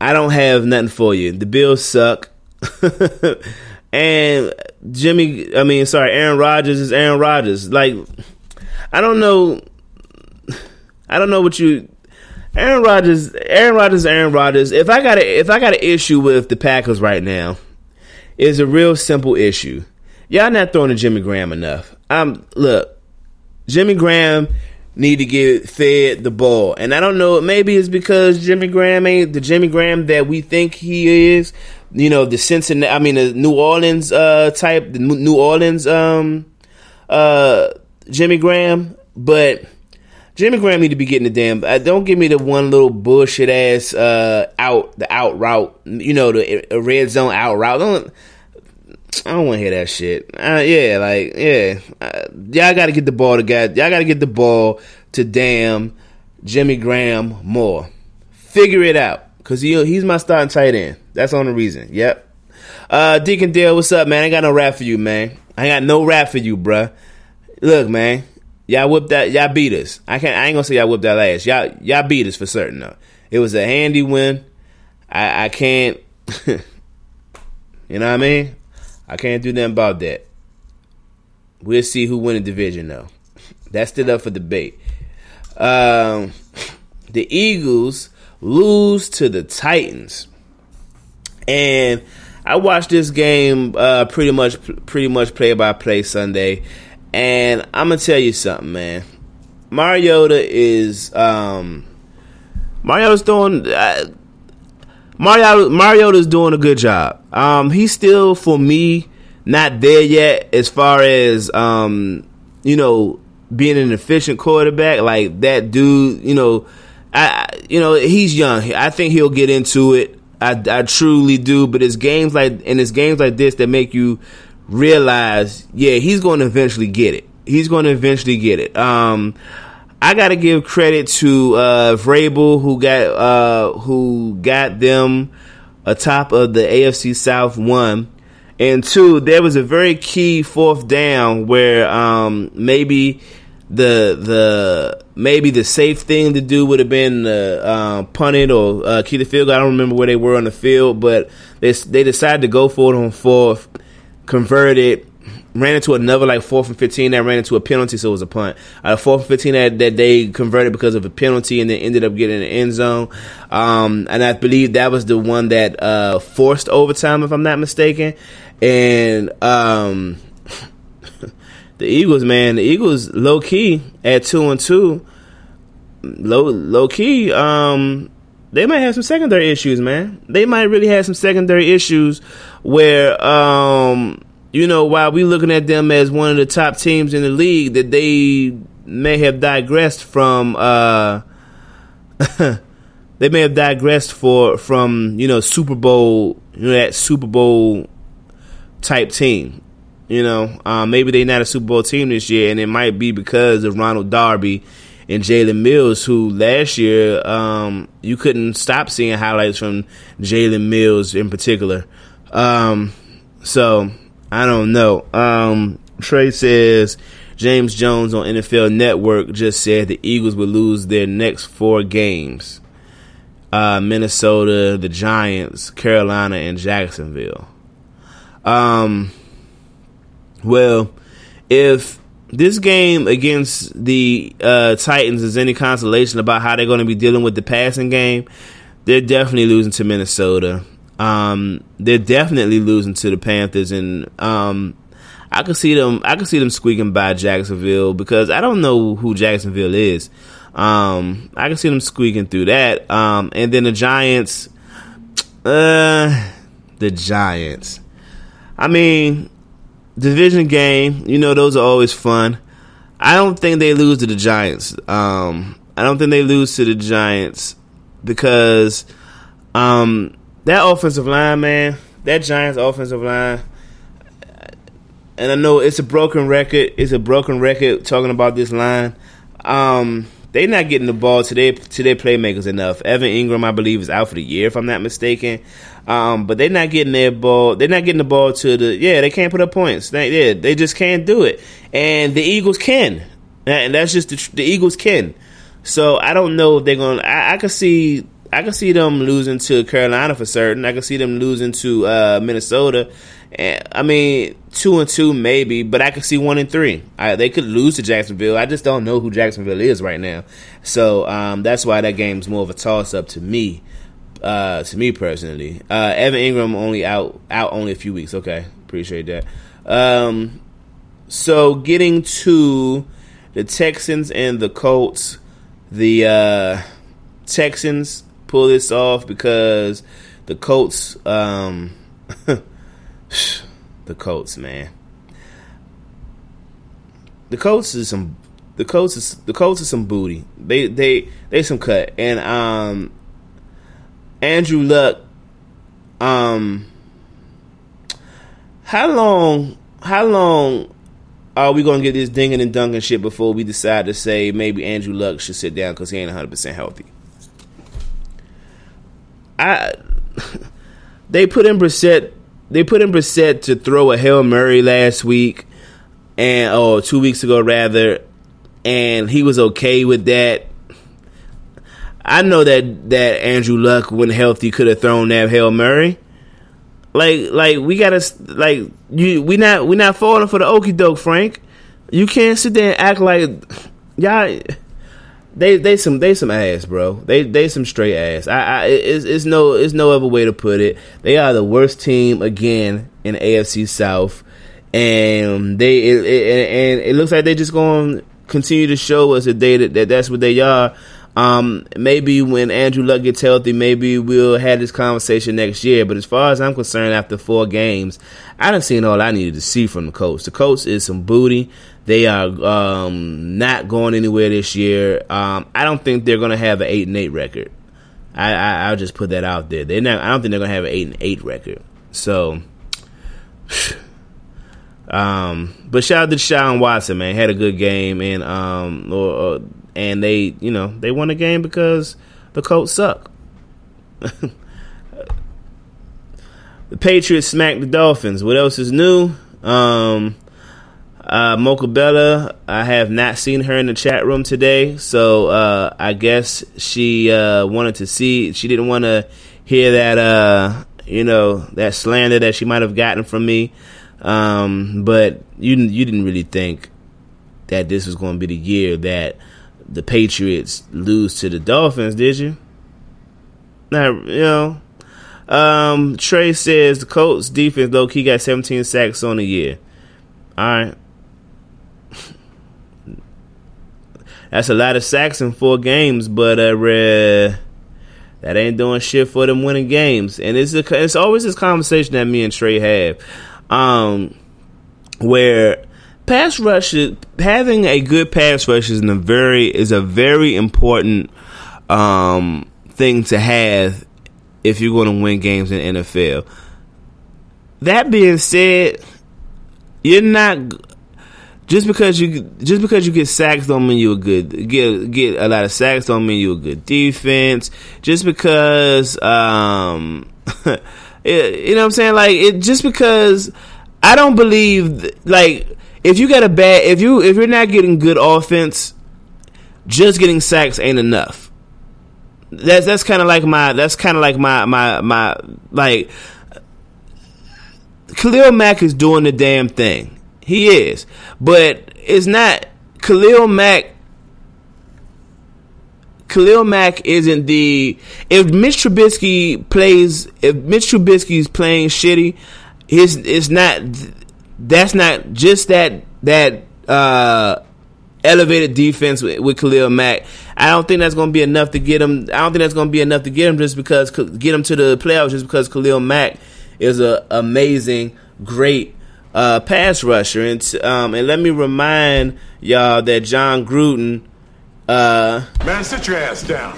I don't have nothing for you. The Bills suck. *laughs* and Jimmy, I mean, sorry, Aaron Rodgers is Aaron Rodgers. Like I don't know I don't know what you Aaron Rodgers, Aaron Rodgers, Aaron Rodgers. If I got a, if I got an issue with the Packers right now, it's a real simple issue. Y'all not throwing to Jimmy Graham enough. I'm look, Jimmy Graham need to get fed the ball, and I don't know. Maybe it's because Jimmy Graham ain't the Jimmy Graham that we think he is. You know, the Cincinnati, I mean, the New Orleans uh, type, the New Orleans um, uh, Jimmy Graham, but Jimmy Graham need to be getting the damn. Uh, don't give me the one little bullshit ass uh, out the out route. You know the uh, red zone out route. Don't. I don't want to hear that shit. Uh, yeah, like yeah, uh, y'all got to get the ball to guys. Y'all got to get the ball to damn Jimmy Graham more. Figure it out, cause he he's my starting tight end. That's the reason. Yep. Uh, Deacon Dale, what's up, man? I got no rap for you, man. I got no rap for you, bruh. Look, man, y'all whipped that. Y'all beat us. I can't. I ain't gonna say y'all whipped that ass. Y'all y'all beat us for certain though. It was a handy win. I I can't. *laughs* you know what I mean? I can't do nothing about that. We'll see who win the division though. That's still up for debate. Um, the Eagles lose to the Titans, and I watched this game uh, pretty much pretty much play by play Sunday, and I'm gonna tell you something, man. Mariota is um, Mariota's doing. Uh, Mario Mariota's doing a good job. Um, he's still for me not there yet as far as um, you know being an efficient quarterback. Like that dude, you know, I you know he's young. I think he'll get into it. I, I truly do. But it's games like and it's games like this that make you realize, yeah, he's going to eventually get it. He's going to eventually get it. Um, I got to give credit to uh, Vrabel who got uh, who got them atop of the AFC South one. And two, there was a very key fourth down where um, maybe the the maybe the safe thing to do would have been uh, uh, punt it or uh, keep the field. I don't remember where they were on the field, but they they decided to go for it on fourth, converted, ran into another like fourth and fifteen that ran into a penalty, so it was a punt. Uh, fourth and fifteen that, that they converted because of a penalty, and then ended up getting in the end zone. Um, and I believe that was the one that uh, forced overtime, if I'm not mistaken. And um, *laughs* the Eagles, man, the Eagles low key at two and two, low low key. Um, they might have some secondary issues, man. They might really have some secondary issues where, um, you know, while we looking at them as one of the top teams in the league, that they may have digressed from. Uh, *laughs* they may have digressed for from you know Super Bowl, you know that Super Bowl type team. You know, um, maybe they're not a Super Bowl team this year, and it might be because of Ronald Darby and Jalen Mills, who last year um, you couldn't stop seeing highlights from Jalen Mills in particular. Um, so I don't know. Um, Trey says James Jones on NFL Network just said the Eagles would lose their next four games: uh, Minnesota, the Giants, Carolina, and Jacksonville. Um, well, if this game against the uh, Titans is any consolation about how they're going to be dealing with the passing game, they're definitely losing to Minnesota. Um, they're definitely losing to the Panthers, and um, I could see them. I could see them squeaking by Jacksonville because I don't know who Jacksonville is. Um, I can see them squeaking through that. Um, and then the Giants, uh, the Giants. I mean, division game, you know, those are always fun. I don't think they lose to the Giants. Um, I don't think they lose to the Giants because um, that offensive line, man, that Giants offensive line, and I know it's a broken record. It's a broken record talking about this line. Um, they're not getting the ball to their to their playmakers enough. Evan Engram, I believe, is out for the year, if I'm not mistaken. Um, but they're not getting their ball. They're not getting the ball to the. Yeah, they can't put up points. They, yeah, they just can't do it. And the Eagles can, and that's just the, the Eagles can. So I don't know if they're gonna. I, I could see. I can see them losing to Carolina for certain. I can see them losing to uh, Minnesota. I mean, two and two maybe, but I could see one and three. I, they could lose to Jacksonville. I just don't know who Jacksonville is right now. So um, that's why that game's more of a toss up to me. Uh, to me personally, uh, Evan Engram only out out only a few weeks. Okay, appreciate that. Um, so getting to the Texans and the Colts, the uh, Texans pull this off because the Colts, um, *laughs* the Colts, man, the Colts is some the Colts is the Colts is some booty. They they they some cut and um Andrew Luck um how long how long are we gonna get this dinging and dunking shit before we decide to say maybe Andrew Luck should sit down because he ain't 100 percent healthy? I they put in Brissett they put in Brissett to throw a hail mary last week and oh two weeks ago rather, and he was okay with that. I know that that Andrew Luck, when healthy, could have thrown that hail mary. Like, like we gotta like you. We not we not falling for the okey doke, Frank. You can't sit there and act like y'all. They they some they some ass, bro. They they some straight ass. I, I it's, it's no it's no other way to put it. They are the worst team again in AFC South, and they it, it, and it looks like they just going to continue to show us that they that that's what they are. Um, maybe when Andrew Luck gets healthy, maybe we'll have this conversation next year. But as far as I'm concerned, after four games, I done seen all I needed to see from the coach. The coach is some booty. They are um, not going anywhere this year. Um, I don't think they're going to have an eight and eight record. I, I will just put that out there. They're not. I don't think they're going to have an eight and eight record. So. *sighs* Um, but shout out to Sean Watson, man. Had a good game, and um, or, or, and they, you know, they won the game because the Colts suck. *laughs* the Patriots smacked the Dolphins. What else is new? Um, uh, Mocha Bella, I have not seen her in the chat room today, so uh, I guess she uh, wanted to see. She didn't want to hear that, uh, you know, that slander that she might have gotten from me. Um, but you you didn't really think that this was going to be the year that the Patriots lose to the Dolphins, did you? Now you know. Um, Trey says the Colts defense though he got 17 sacks on the year. All right. *laughs* That's a lot of sacks in four games, but uh, uh, that ain't doing shit for them winning games. And it's a, it's always this conversation that me and Trey have um, where pass rush having a good pass rush is a very is a very important um, thing to have if you're going to win games in NFL. That being said, you're not just because you just because you get sacks don't mean you're good get get a lot of sacks don't mean you're a good defense. Just because um *laughs* you know what I'm saying? Like it just because I don't believe like if you got a bad if you if you're not getting good offense, just getting sacks ain't enough. That's that's kind of like my that's kind of like my my my like Khalil Mack is doing the damn thing. He is, but it's not Khalil Mack Khalil Mack isn't the if Mitch Trubisky plays if Mitch Trubisky's playing shitty, his it's not that's not just that that uh, elevated defense with, with Khalil Mack. I don't think that's going to be enough to get him. I don't think that's going to be enough to get him just because get him to the playoffs just because Khalil Mack is a amazing, great uh, pass rusher. And um, and let me remind y'all that Jon Gruden uh, Man, sit your ass down.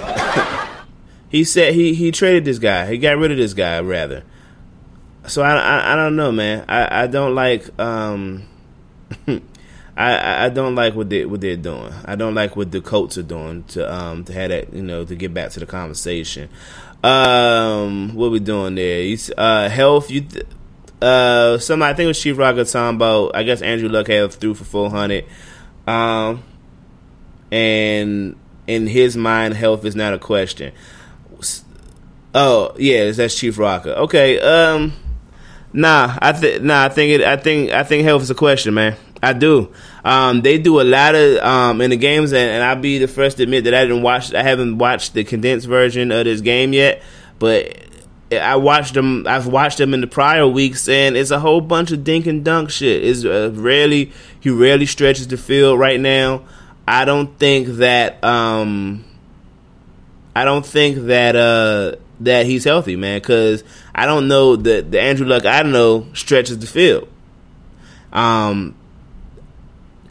*laughs* he said he he traded this guy. He got rid of this guy rather. So I I, I don't know, man. I, I don't like um. *laughs* I, I don't like what they what they're doing. I don't like what the Colts are doing to um to have that you know to get back to the conversation. Um, what we doing there? You, uh, health. You uh, somebody I think it was Chief Rocker talking about. I guess Andrew Luck had threw for four hundred. Um, and in his mind, health is not a question. Oh yeah, that's Chief Rocker. Okay, um, nah, I think nah, I think it. I think I think health is a question, man. I do. Um, they do a lot of um, in the games, and, and I'll be the first to admit that I didn't watch. I haven't watched the condensed version of this game yet, but I watched them. I've watched them in the prior weeks, and it's a whole bunch of dink and dunk shit. Is uh, rarely he rarely stretches the field right now. I don't think that um I don't think that uh that he's healthy, man, cuz I don't know that the Andrew Luck I know stretches the field. Um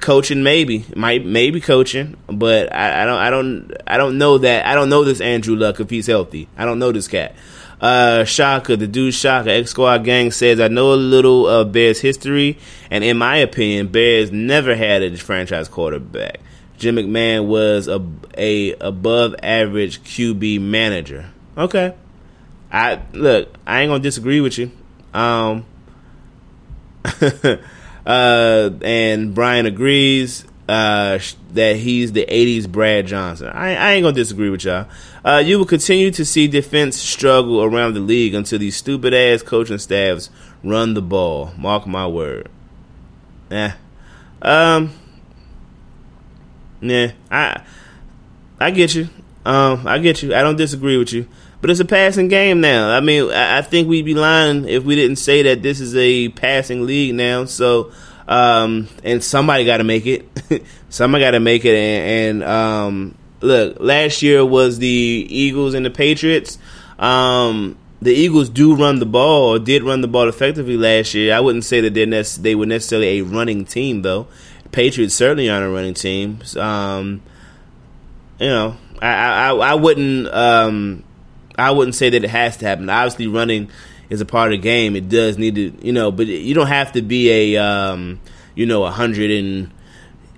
coaching maybe might maybe coaching, but I, I don't I don't I don't know that I don't know this Andrew Luck if he's healthy. I don't know this cat. Uh, Shaka, the dude Shaka, X Squad Gang says, I know a little of Bears history, and in my opinion, Bears never had a franchise quarterback. Jim McMahon was a, a above average QB manager. Okay. I look, I ain't gonna disagree with you. Um *laughs* uh and Brian agrees uh, that he's the 80s Brad Johnson. I, I ain't gonna disagree with y'all. Uh, you will continue to see defense struggle around the league until these stupid ass coaching staffs run the ball. Mark my word. Yeah. Um. Yeah. I. I get you. Um. I get you. I don't disagree with you. But it's a passing game now. I mean, I, think we'd be lying if we didn't say that this is a passing league now. So um, and somebody got to make it. *laughs* somebody got to make it. And, and um, look, last year was the Eagles and the Patriots. Um, the Eagles do run the ball, or did run the ball effectively last year. I wouldn't say that they're nec- they were necessarily a running team, though. Patriots certainly aren't a running team. Um, you know, I, I, I wouldn't um, I wouldn't say that it has to happen. Obviously, running is a part of the game. It does need to, you know, but you don't have to be a, um, you know, a hundred and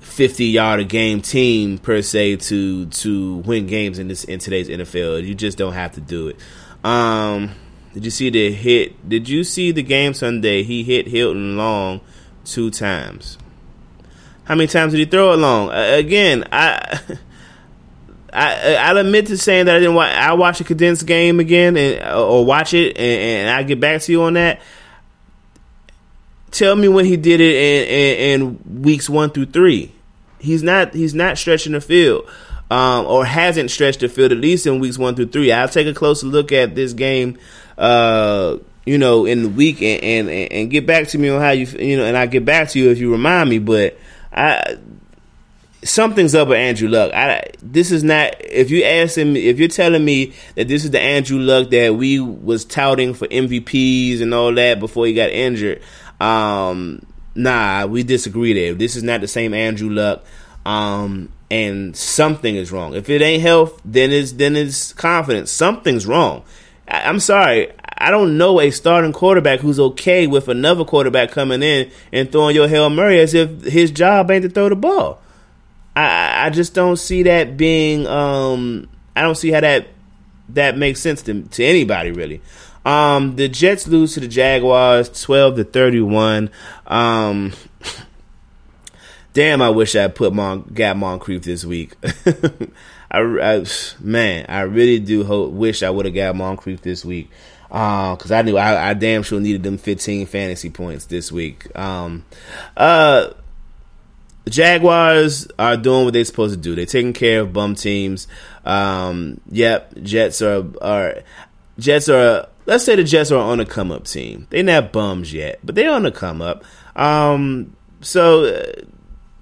fifty yard a game team per se to to win games in this in today's NFL. You just don't have to do it. Um, did you see the hit? Did you see the game Sunday? He hit Hilton long two times. How many times did he throw it long? Uh, again, I. *laughs* I, I'll admit to saying that I didn't watch. I watch a condensed game again, and or watch it, and, and I get back to you on that. Tell me when he did it in, in, in weeks one through three. He's not. He's not stretching the field, um, or hasn't stretched the field at least in weeks one through three. I'll take a closer look at this game. Uh, you know, in the week, and, and and get back to me on how you you know, and I get back to you if you remind me. But I something's up with Andrew Luck. I, this is not. If you ask him, if you're telling me that this is the Andrew Luck that we was touting for MVPs and all that before he got injured, um, nah, we disagree there. This is not the same Andrew Luck. Um, and something is wrong. If it ain't health, then it's then it's confidence. Something's wrong. I, I'm sorry. I don't know a starting quarterback who's okay with another quarterback coming in and throwing your Hail Mary as if his job ain't to throw the ball. I, I just don't see that being. Um, I don't see how that that makes sense to to anybody really. Um, the Jets lose to the Jaguars, twelve to thirty one. Um, *laughs* damn, I wish I put Mon got Moncrief this week. *laughs* I, I, man, I really do hope wish I would have got Moncrief this week uh, I knew I, I, damn sure needed them 15 fantasy points this week. Um, uh, the Jaguars are doing what they're supposed to do. They're taking care of bum teams. Um, yep, Jets are are Jets are. Let's say the Jets are on a come up team. They're not bums yet, but they're on a come up. Um, so uh,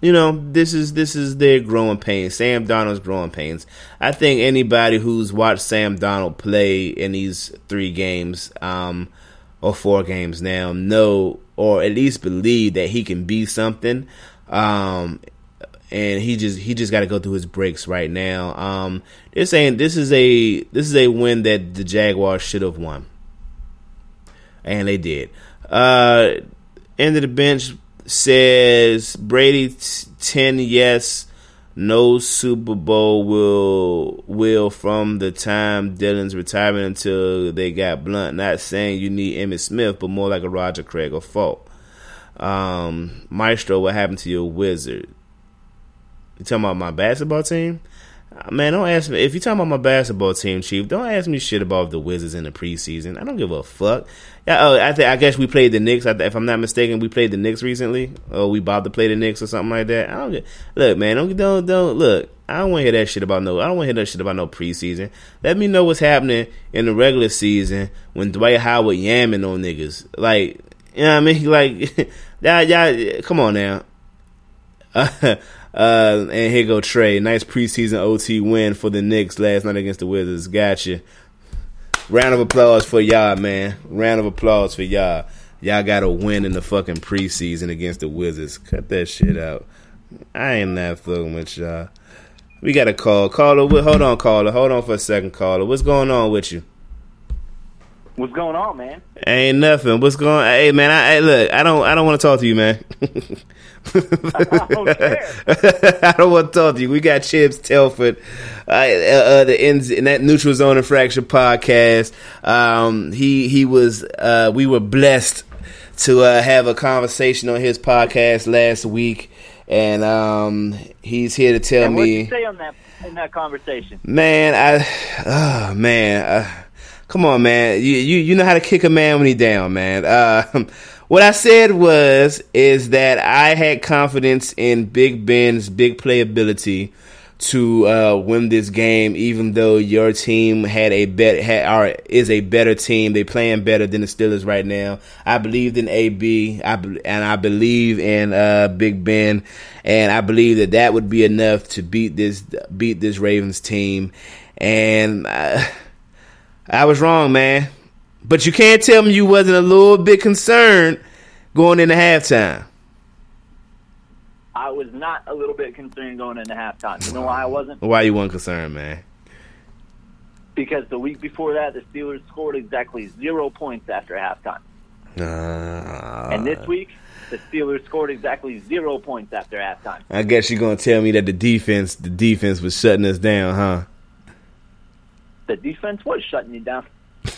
you know this is this is their growing pains. Sam Darnold's growing pains. I think anybody who's watched Sam Darnold play in these three games, um, or four games now, know or at least believe that he can be something. Um, and he just he just got to go through his breaks right now. Um, they're saying this is a this is a win that the Jaguars should have won, and they did. Uh, end of the bench says Brady t- ten yes, no Super Bowl will will from the time Dillon's retirement until they got Blount. Not saying you need Emmitt Smith, but more like a Roger Craig or Faulk. Um, Maestro, what happened to your wizard? You talking about my basketball team? Uh, man, don't ask me. If you're talking about my basketball team, Chief, don't ask me shit about the Wizards in the preseason. I don't give a fuck. Yeah, oh, I, I guess we played the Knicks. If I'm not mistaken, we played the Knicks recently. Or we about to play the Knicks or something like that. I don't get, look, man. Don't don't don't look. I don't want to hear that shit about no. I don't want to hear that shit about no preseason. Let me know what's happening in the regular season when Dwight Howard yamming on niggas. Like, you know what I mean? *laughs* Like, yeah, yeah. Come on now. *laughs* Uh, and here go Trey. Nice preseason OT win for the Knicks last night against the Wizards. Gotcha. Round of applause for y'all, man. Round of applause for y'all. Y'all got a win in the fucking preseason against the Wizards. Cut that shit out. I ain't not fucking with y'all. We got a call. Caller, hold on, caller. Hold on for a second, caller. What's going on with you? What's going on, man? Ain't nothing. What's going? Hey, man. I, hey, look. I don't. I don't want to talk to you, man. *laughs* *laughs* I don't want to talk to you. We got Chips Telford, uh, uh, the ins in that Neutral Zone and Fracture podcast. Um, he he was. Uh, we were blessed to uh, have a conversation on his podcast last week, and um, he's here to tell and what me. did you say on that in that conversation? Man, I, oh man, uh, come on, man. You, you you know how to kick a man when he down, man. Uh, *laughs* what I said was is that I had confidence in Big Ben's big playability to uh, win this game, even though your team had a bet had are, is a better team. They playing better than the Steelers right now. I believed in AB, I and I believe in uh, Big Ben, and I believe that that would be enough to beat this beat this Ravens team. And uh, *laughs* I was wrong, man. But you can't tell me you wasn't a little bit concerned going into halftime. I was not a little bit concerned going into halftime. You know why I wasn't? Why you weren't concerned, man? Because the week before that, the Steelers scored exactly zero points after halftime. Uh, and this week, the Steelers scored exactly zero points after halftime. I guess you're gonna tell me that the defense, the defense was shutting us down, huh? The defense was shutting you down. *laughs*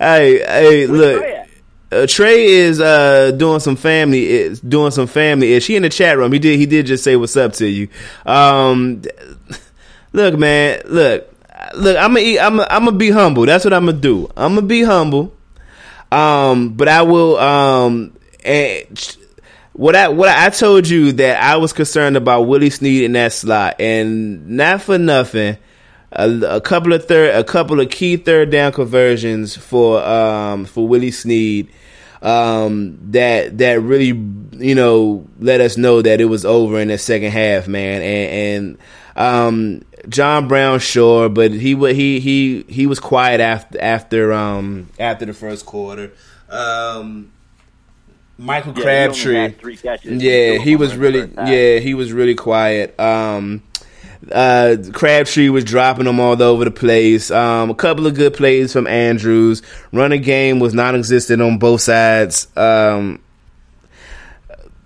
Hey, hey, Where's look. Trey? Uh, Trey is uh, doing some family is doing some family. Is she in the chat room? He did he did just say what's up to you. Um, *laughs* look, man, look, look. I'm gonna I'm I'm gonna be humble. That's what I'm gonna do. I'm gonna be humble. Um, but I will. Um, and what I what I told you that I was concerned about Willie Snead in that slot, and not for nothing. A, a couple of third, a couple of key third down conversions for um for Willie Snead, um that that really you know let us know that it was over in the second half, man, and and um John Brown sure, but he he he he was quiet after after um after the first quarter. Um, Michael Yeah, Crabtree, yeah, he was them were in the really yeah he was really quiet. Um, uh, Crabtree was dropping them all over the place. Um, a couple of good plays from Andrews. Running game was non-existent on both sides. Um,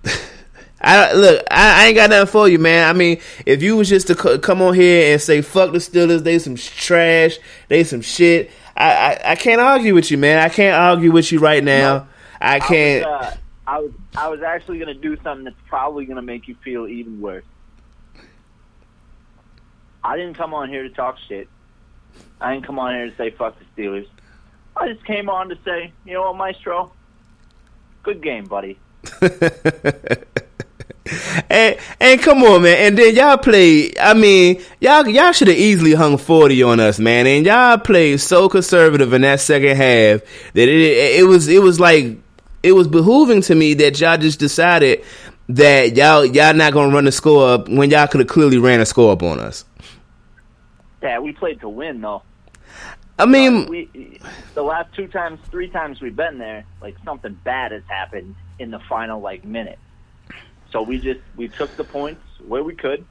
*laughs* I look, I, I ain't got nothing for you, man. I mean, if you was just to c- come on here and say "fuck the Steelers," they some trash, they some shit. I, I, I can't argue with you, man. I can't argue with you right now. I can't. I was, uh, I was I was actually going to do something that's probably going to make you feel even worse. I didn't come on here to talk shit. I didn't come on here to say fuck the Steelers. I just came on to say, you know what, Maestro? Good game, buddy. *laughs* and and come on, man. And then y'all play. I mean, y'all y'all should have easily hung forty on us, man. And y'all played so conservative in that second half that it it was it was like it was behooving to me that y'all just decided that y'all y'all not gonna run the score up when y'all could have clearly ran a score up on us. Yeah, we played to win though. I mean, we the last two times, three times we've been there, like something bad has happened in the final like minute. So we just we took the points where we could,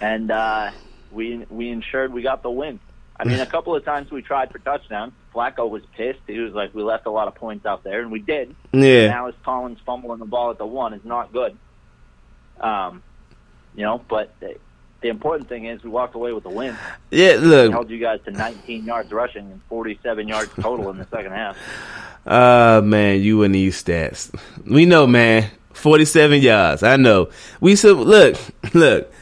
and uh, we we ensured we got the win. I mean, a couple of times we tried for touchdowns. Flacco was pissed. He was like, "We left a lot of points out there," and we did. Yeah. Now is Collins fumbling the ball at the one is not good. Um, you know, but the, important thing is we walked away with a win. Yeah, look. held you guys to 19 yards rushing and 47 yards total in the second half. Uh *laughs* man, you and these stats. We know, man. Forty-seven yards. I know. We said, look, look.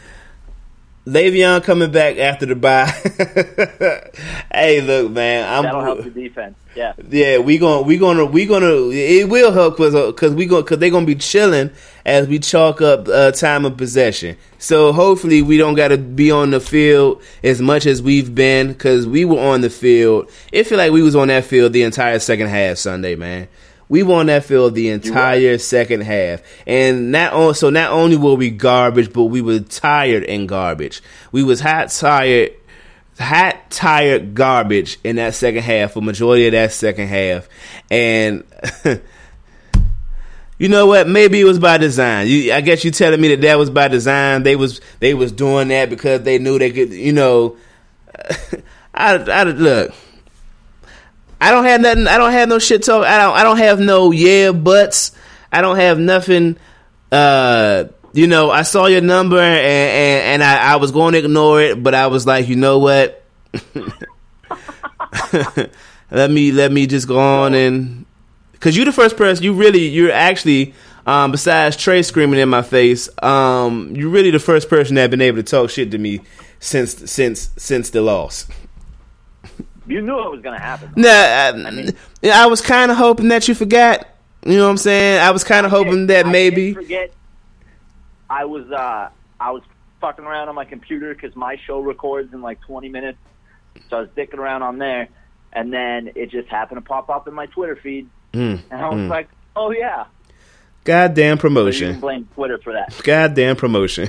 Le'Veon coming back after the bye. *laughs* hey, look, man. I'm That'll help the defense. Yeah. yeah, we gonna we gonna we gonna it will help because because we going because they gonna be chilling as we chalk up uh, time of possession. So hopefully we don't got to be on the field as much as we've been because we were on the field. It feel like we was on that field the entire second half Sunday, man. We were on that field the entire second half, and not on, so not only were we garbage, but we were tired and garbage. We was hot, tired, hot, tired garbage in that second half, for majority of that second half, and *laughs* you know what? Maybe it was by design. You, I guess you telling me that that was by design. They was they was doing that because they knew they could. You know, *laughs* I, I look. I don't have nothing. I don't have no shit talk. I don't. I don't have no yeah buts. I don't have nothing. Uh, you know, I saw your number and and, and I, I was going to ignore it, but I was like, you know what? *laughs* let me let me just go on and because you're the first person. You really, you're actually. Um, besides Trey screaming in my face, um, you're really the first person that been able to talk shit to me since since since the loss. You knew it was going to happen. Nah, I, I, mean, I was kind of hoping that you forgot. You know what I'm saying? I was kind of hoping that I maybe. forget. I was uh, I was fucking around on my computer because my show records in like 20 minutes, so I was dicking around on there, and then it just happened to pop up in my Twitter feed, Mm, and I was mm. like, "Oh yeah." Goddamn So you promotion. can blame Twitter for that. Goddamn promotion.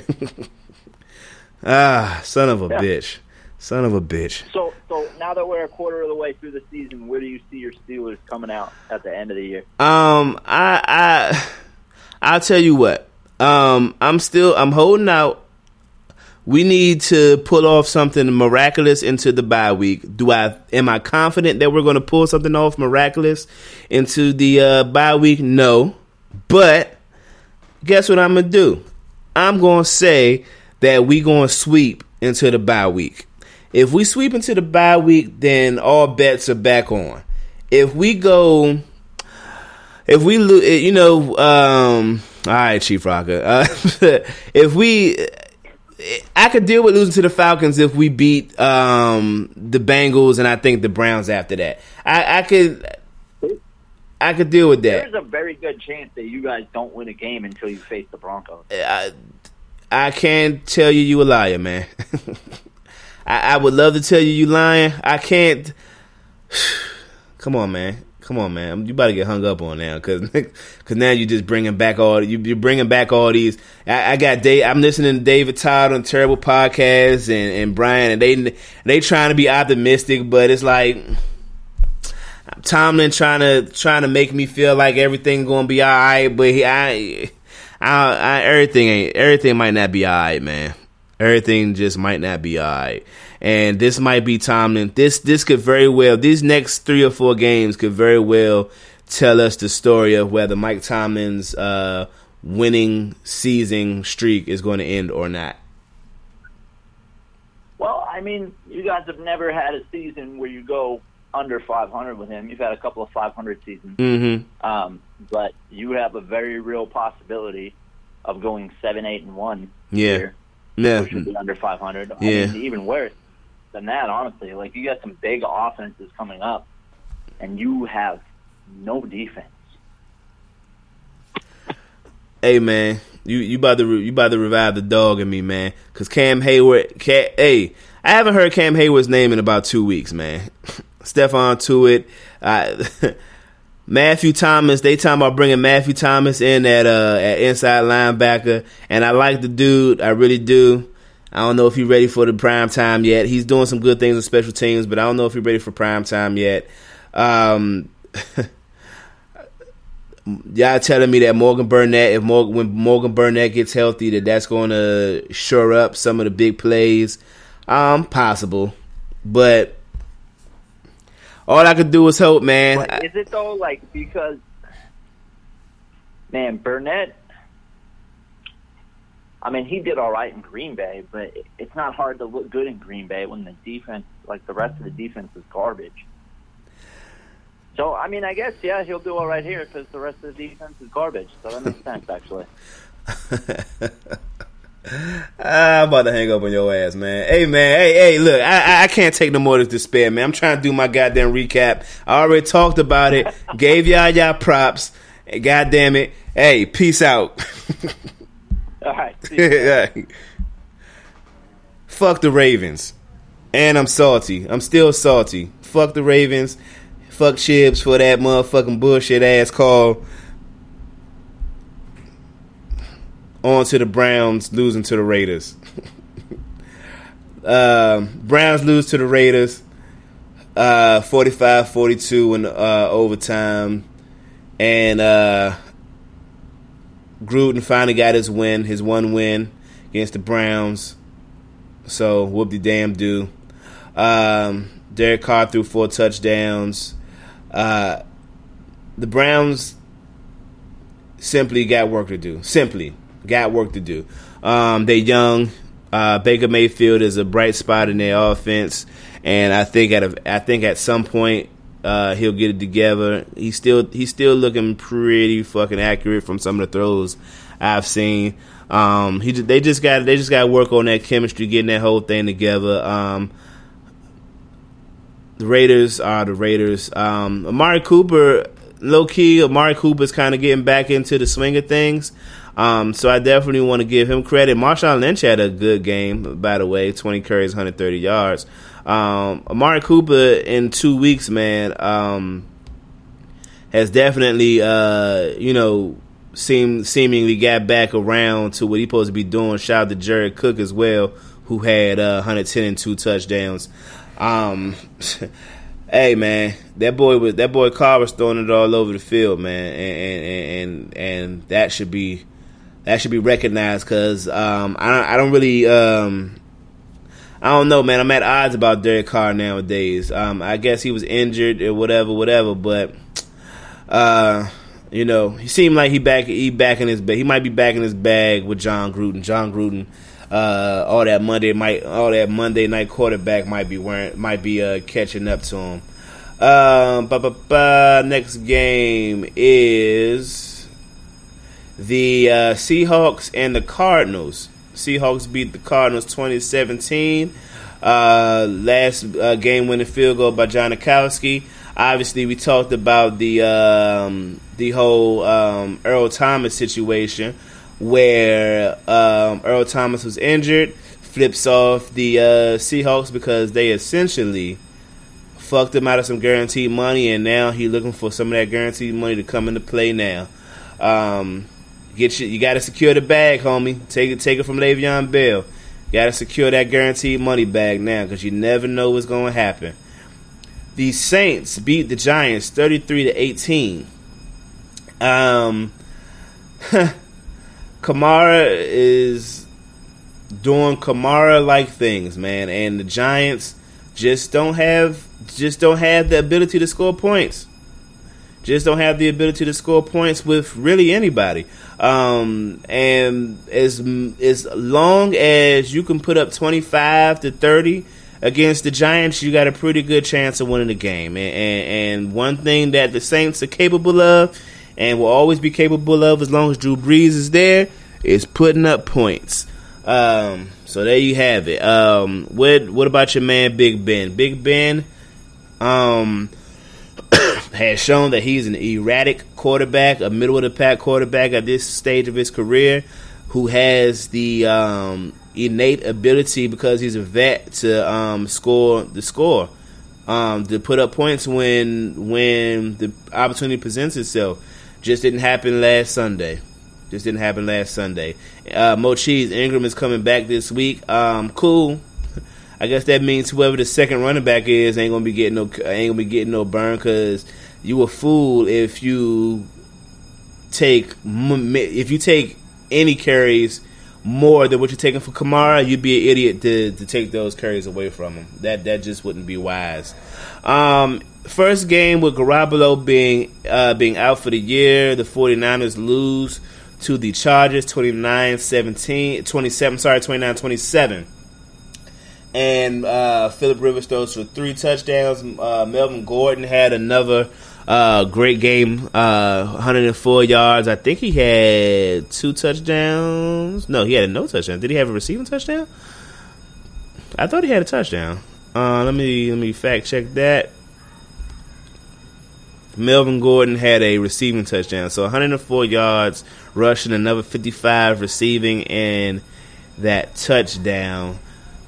*laughs* ah, son of a Yeah. bitch. Son of a bitch. So, so now that we're a quarter of the way through the season, where do you see your Steelers coming out at the end of the year? Um, I, I, I'll tell you what. Um, I'm still, I'm holding out. We need to pull off something miraculous into the bye week. Do I, am I confident that we're going to pull something off miraculous into the uh, bye week? No, but guess what I'm gonna do? I'm gonna say that we gonna sweep into the bye week. If we sweep into the bye week, then all bets are back on. If we go, if we lose, you know, um, all right, Chief Rocker. Uh, *laughs* if we, I could deal with losing to the Falcons if we beat um, the Bengals and I think the Browns after that. I, I could, I could deal with that. There's a very good chance that you guys don't win a game until you face the Broncos. I, I can't tell you you a liar, man. *laughs* I, I would love to tell you you lying. I can't. *sighs* Come on, man. Come on, man. You about to get hung up on now, cause, *laughs* cause now you just bringing back all you, you're bringing back all these. I, I got Dave. I'm listening to David Todd on Terrible Podcast and and Brian, and they they trying to be optimistic, but it's like Tomlin trying to trying to make me feel like everything gonna be all right, but he, I, I, I, everything ain't everything might not be all right, man. Everything just might not be all right, and this might be Tomlin. This this could very well these next three or four games could very well tell us the story of whether Mike Tomlin's uh, winning season streak is going to end or not. Well, I mean, you guys have never had a season where you go under 500 with him. You've had a couple of 500 seasons, Mm-hmm. um, but you have a very real possibility of going seven, eight, and one. Yeah. Here, Yeah. which would be under 500. I Yeah. mean, even worse than that, honestly. Like you got some big offenses coming up, and you have no defense. Hey man, you you about to you about to revive the dog in me, man. Cause Cam Hayward, Ca hey, I haven't heard Cam Hayward's name in about two weeks, man. *laughs* Stephon Tuitt, uh, *laughs* Matthew Thomas. They talking about bringing Matthew Thomas in at uh at inside linebacker, and I like the dude. I really do. I don't know if he's ready for the prime time yet. He's doing some good things in special teams, but I don't know if he's ready for prime time yet. Um, *laughs* y'all telling me that Morgan Burnett, if Morgan when Morgan Burnett gets healthy, that that's going to shore up some of the big plays. Um, possible, but all I could do was hope, man. But is it though? Like because, man, Burnett. I mean, he did all right in Green Bay, but it's not hard to look good in Green Bay when the defense, like the rest of the defense, is garbage. So, I mean, I guess yeah, he'll do all right here because the rest of the defense is garbage. So that makes sense, actually. *laughs* Ah, I'm about to hang up on your ass, man. Hey, man. Hey, hey, look, I, I- I can't take no more of this despair, man. I'm trying to do my goddamn recap. I already talked about it. *laughs* Gave y'all y'all props. God damn it. Hey, peace out. All right. *laughs* Fuck the Ravens. And I'm salty. I'm still salty. Fuck the Ravens. Fuck Chips for that motherfucking bullshit ass call. On to the Browns losing to the Raiders. um, *laughs* Browns lose to the Raiders. Uh, 45-42 in uh, overtime. And uh, Gruden finally got his win, his one win against the Browns. So whoop de damn do. Um, Derek Carr threw four touchdowns. Uh, the Browns simply got work to do. Simply got work to do. Um, they young. Uh, Baker Mayfield is a bright spot in their offense, and I think at a, I think at some point uh, he'll get it together. He's still he's still looking pretty fucking accurate from some of the throws I've seen. Um, he they just got they just got to work on that chemistry, getting that whole thing together. Um, the Raiders are the Raiders. Um, Amari Cooper, low key, Amari Cooper's kind of getting back into the swing of things. Um, so I definitely want to give him credit. Marshawn Lynch had a good game, by the way, 20 carries, 130 yards. Um, Amari Cooper in two weeks, man, um, has definitely, uh, you know, seem seemingly got back around to what he's supposed to be doing. Shout out to Jared Cook as well, who had uh, 110 and two touchdowns. Um, *laughs* hey man, that boy was that boy Carr was throwing it all over the field, man, and and and, and that should be that should be recognized because um, I don't I don't really um, I don't know, man. I'm at odds about Derek Carr nowadays. Um, I guess he was injured or whatever, whatever, but uh, you know, he seemed like he back he back in his bag. He might be back in his bag with Jon Gruden. Jon Gruden uh, all that Monday might all that Monday night quarterback might be wearing might be uh, catching up to him. Um, next game is the uh, Seahawks and the Cardinals. Seahawks beat the Cardinals 2017. Uh, last uh, game winning field goal by Janikowski. Obviously, we talked about the um, the whole um, Earl Thomas situation where um, Earl Thomas was injured, flips off the uh, Seahawks because they essentially fucked him out of some guaranteed money, and now he's looking for some of that guaranteed money to come into play now. Um, get you, you got to secure the bag, homie. Take it, take it from Le'Veon Bell. Got to secure that guaranteed money bag now because you never know what's going to happen. The Saints beat the Giants thirty-three to eighteen. Um. *laughs* Kamara is doing Kamara like things, man, and the Giants just don't have just don't have the ability to score points. Just don't have the ability to score points with really anybody. Um, and as as long as you can put up twenty five to thirty against the Giants, you got a pretty good chance of winning the game. And, and, and one thing that the Saints are capable of and will always be capable of as long as Drew Brees is there is putting up points. Um, so there you have it. Um, what what about your man Big Ben? Big Ben um, has shown that he's an erratic quarterback, a middle of the pack quarterback at this stage of his career, who has the um, innate ability because he's a vet to um, score the score, um, to put up points when when the opportunity presents itself. Just didn't happen last Sunday. Just didn't happen last Sunday. Uh, Mo Cheese Ingram is coming back this week. Um, cool. I guess that means whoever the second running back is ain't gonna be getting no ain't gonna be getting no burn because you a fool if you take if you take any carries more than what you're taking for Kamara, you'd be an idiot to, to take those carries away from him. That that just wouldn't be wise. Um, first game with Garoppolo being uh, being out for the year, the 49ers lose to the Chargers 29-17, 27, sorry, 29-27. And uh, Philip Rivers throws for three touchdowns. Uh, Melvin Gordon had another uh, great game, uh, 104 yards. I think he had two touchdowns. No, he had no touchdown. Did he have a receiving touchdown? I thought he had a touchdown. Uh, let me let me fact check that. Melvin Gordon had a receiving touchdown, so 104 yards rushing, another 55 receiving, and that touchdown.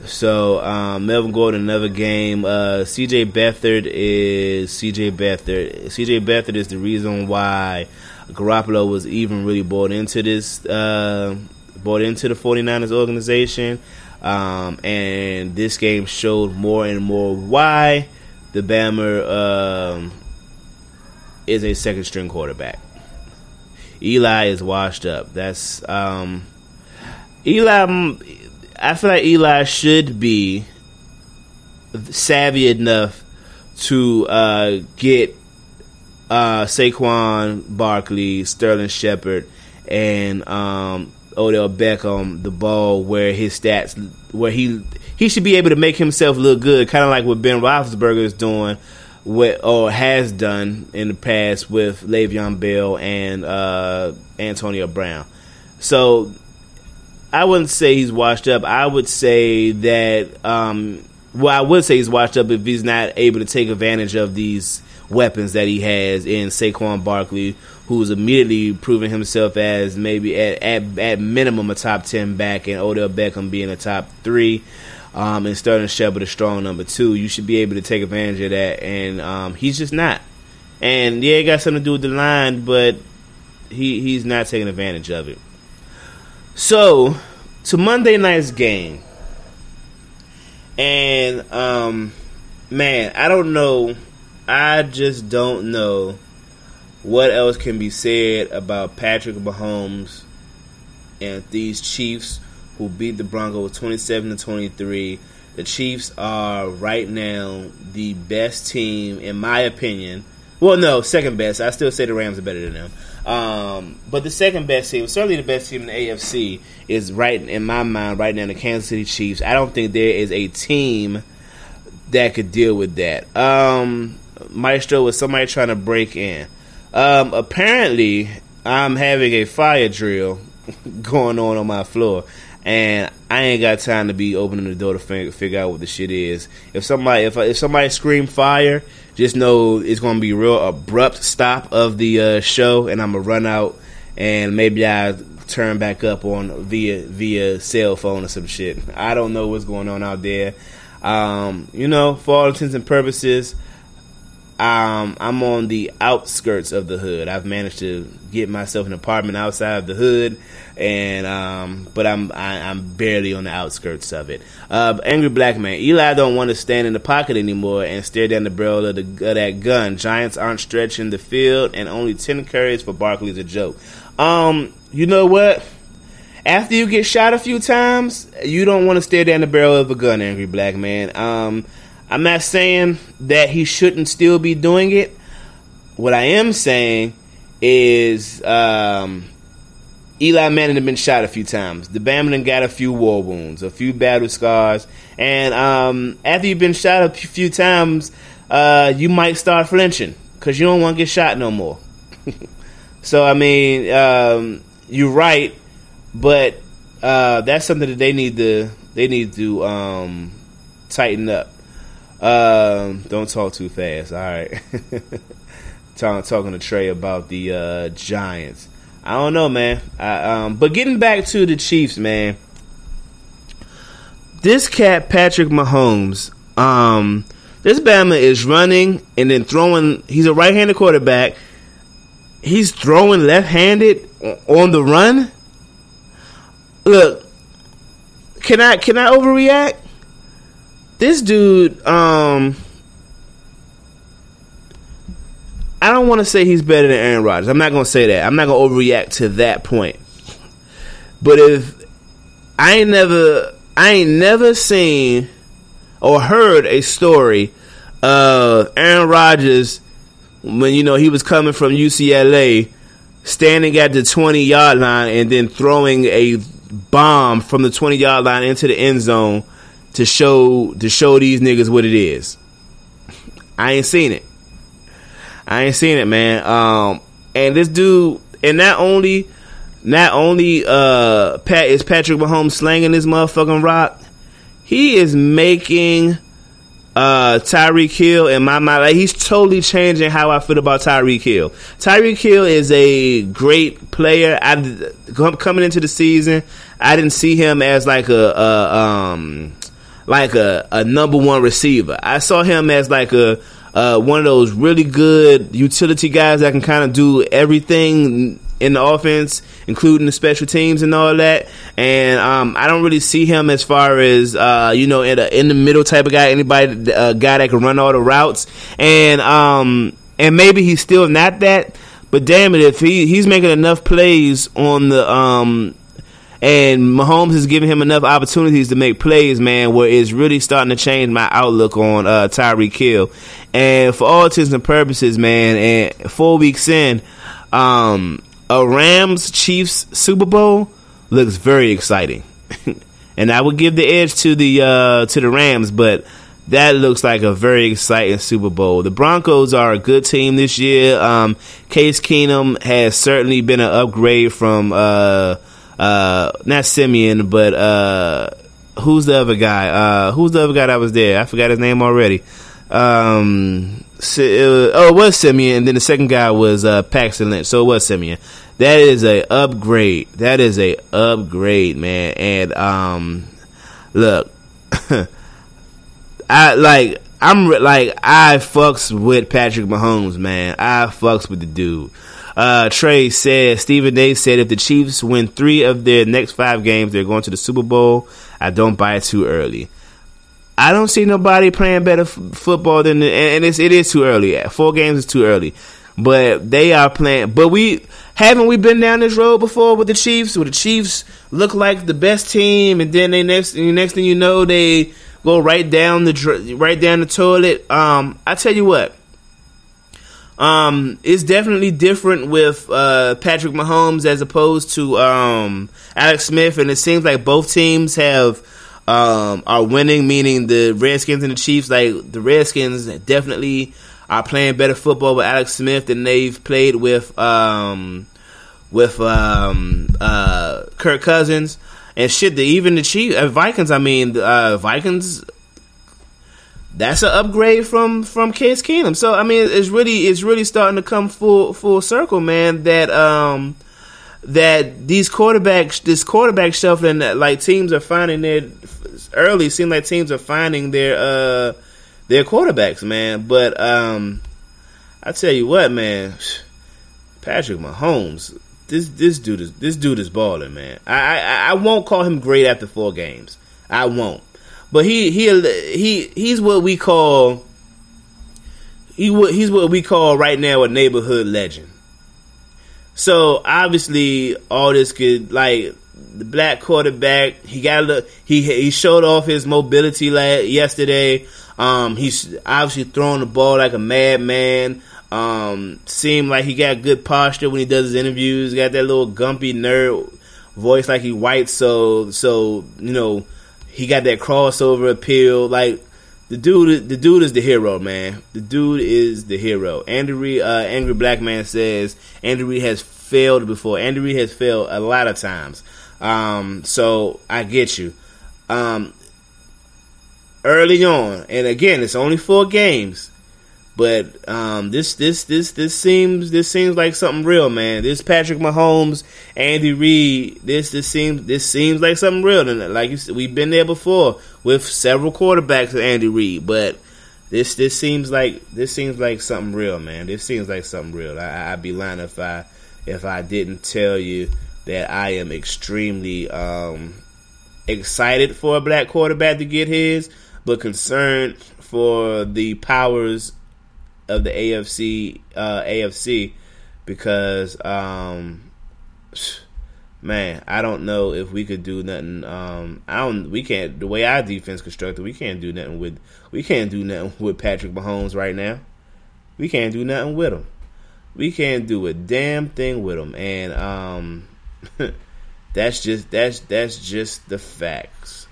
So um, Melvin Gordon, another game. Uh, C.J. Beathard is C.J. Beathard. C.J. Beathard is the reason why Garoppolo was even really bought into this, uh, bought into the 49ers organization. Um, and this game showed more and more why the Bammer um, is a second string quarterback. Eli is washed up. That's um, Eli. I feel like Eli should be savvy enough to uh, get uh, Saquon Barkley, Sterling Shepard, and um, Odell Beckham the ball where his stats, where he he should be able to make himself look good, kind of like what Ben Roethlisberger is doing, with, or has done in the past with Le'Veon Bell and uh, Antonio Brown. So I wouldn't say he's washed up. I would say that, um, well, I would say he's washed up if he's not able to take advantage of these weapons that he has in Saquon Barkley, who's immediately proven himself as maybe at, at, at minimum a top 10 back, and Odell Beckham being a top three. Um, and Sterling Shepard a strong number two. You should be able to take advantage of that, and um, he's just not. And yeah, it got something to do with the line, but he he's not taking advantage of it. So, to Monday night's game. And um man, I don't know. I just don't know what else can be said about Patrick Mahomes and these Chiefs who beat the Broncos 27 to 23. The Chiefs are right now the best team in my opinion. Well, no, second best. I still say the Rams are better than them. Um, but the second best team, certainly the best team in the AFC, is right in my mind right now the Kansas City Chiefs. I don't think there is a team that could deal with that. Um, Maestro was somebody trying to break in. Um, apparently, I'm having a fire drill *laughs* going on on my floor, and I ain't got time to be opening the door to fig- figure out what the shit is. If somebody if if somebody scream fire, just know it's gonna be a real abrupt stop of the uh, show, and I'm gonna run out, and maybe I turn back up on via via cell phone or some shit. I don't know what's going on out there. Um, you know, for all intents and purposes, um, I'm on the outskirts of the hood. I've managed to get myself an apartment outside of the hood, and um, but I'm I, I'm barely on the outskirts of it. Uh, angry black man. Eli don't want to stand in the pocket anymore and stare down the barrel of, the, of that gun. Giants aren't stretching the field, and only ten carries for Barkley is a joke. Um, you know what? After you get shot a few times, you don't want to stare down the barrel of a gun, angry black man. Um, I'm not saying that he shouldn't still be doing it. What I am saying is um, Eli Manning had been shot a few times. The Bamanin got a few war wounds, a few battle scars, and um, after you've been shot a few times, uh, you might start flinching because you don't want to get shot no more. *laughs* so I mean, um, you're right, but uh, that's something that they need to they need to um, tighten up. Um, don't talk too fast. All right. *laughs* talking talking to Trey about the uh, Giants. I don't know, man. I, um, but getting back to the Chiefs, man. This cat Patrick Mahomes, um, this Bama is running and then throwing. He's a right-handed quarterback. He's throwing left-handed on the run. Look, can I can I overreact? this dude, um, I don't want to say he's better than Aaron Rodgers. I'm not going to say that. I'm not going to overreact to that point. But if I ain't never, I ain't never seen or heard a story of Aaron Rodgers when you know he was coming from UCLA, standing at the 20 yard line and then throwing a bomb from the 20 yard line into the end zone to show to show these niggas what it is. I ain't seen it. I ain't seen it, man. Um, and this dude, and not only, not only, uh, Pat is Patrick Mahomes slanging this motherfucking rock, he is making, uh, Tyreek Hill in my mind. Like he's totally changing how I feel about Tyreek Hill. Tyreek Hill is a great player. I coming into the season, I didn't see him as like a, a um like a, a number one receiver. I saw him as like a uh, one of those really good utility guys that can kind of do everything in the offense, including the special teams and all that. And um, I don't really see him as far as uh, you know in, a, in the middle type of guy, anybody a guy that can run all the routes. And um, and maybe he's still not that. But damn it, if he he's making enough plays on the um and Mahomes is giving him enough opportunities to make plays, man, where it's really starting to change my outlook on uh, Tyreek Hill. And for all intents and purposes, man, and four weeks in, um, a Rams Chiefs Super Bowl looks very exciting. *laughs* and I would give the edge to the uh, to the Rams, but that looks like a very exciting Super Bowl. The Broncos are a good team this year. Um, Case Keenum has certainly been an upgrade from uh, uh, not Siemian, but uh, who's the other guy? Uh, who's the other guy that was there? I forgot his name already. Um, was, oh, it was Siemian, and then the second guy was uh, Paxton Lynch. So it was Siemian. That is a upgrade. That is a upgrade, man. And um, look, *laughs* I like I'm like I fucks with Patrick Mahomes, man. I fucks with the dude. Uh, Trey said Stephen A. said if the Chiefs win three of their next five games, they're going to the Super Bowl. I don't buy it too early. I don't see nobody playing better f- football than the, and it's it is too early. Four games is too early, but they are playing. But we haven't we been down this road before with the Chiefs, where the Chiefs look like the best team, and then they next next thing you know they go right down the right down the toilet. Um, I tell you what, um, it's definitely different with uh, Patrick Mahomes as opposed to um, Alex Smith, and it seems like both teams have um, are winning. Meaning the Redskins and the Chiefs, like the Redskins, definitely are playing better football with Alex Smith than they've played with um, with um, uh, Kirk Cousins and shit. The, even the Chiefs, uh, Vikings. I mean, uh, Vikings that's an upgrade from from Case Keenum. So I mean, it's really it's really starting to come full full circle, man. That um that these quarterbacks this quarterback shuffling that like teams are finding their early seem like teams are finding their uh their quarterbacks, man. But um I tell you what, man, Patrick Mahomes, this this dude is this dude is balling, man. I I, I won't call him great after four games. I won't. But he he he he's what we call he he's what we call right now a neighborhood legend. So obviously all this could like the black quarterback. He got a he he showed off his mobility yesterday. Um, he's obviously throwing the ball like a madman. Um, seemed like he got good posture when he does his interviews. Got that little gumpy nerd voice like he white. So so you know he got that crossover appeal. Like the dude, the dude is the hero, man. The dude is the hero. Andy Reid, uh, Angry Black Man says Andy Reid has failed before. Andy Reid has failed a lot of times. Um, so I get you. Um, early on, and again, it's only four games. But um, this this this this seems this seems like something real, man. This Patrick Mahomes, Andy Reid, this this seems this seems like something real. And like you said, we've been there before with several quarterbacks with Andy Reid, but this this seems like this seems like something real, man. This seems like something real. I, I'd be lying if I if I didn't tell you that I am extremely um, excited for a black quarterback to get his, but concerned for the powers of the AFC uh, AFC because um, man, I don't know if we could do nothing. Um, I don't. We can't. The way our defense constructed, we can't do nothing with. We can't do nothing *laughs* with Patrick Mahomes right now. We can't do nothing with him. We can't do a damn thing with him, and um, *laughs* that's just that's that's just the facts.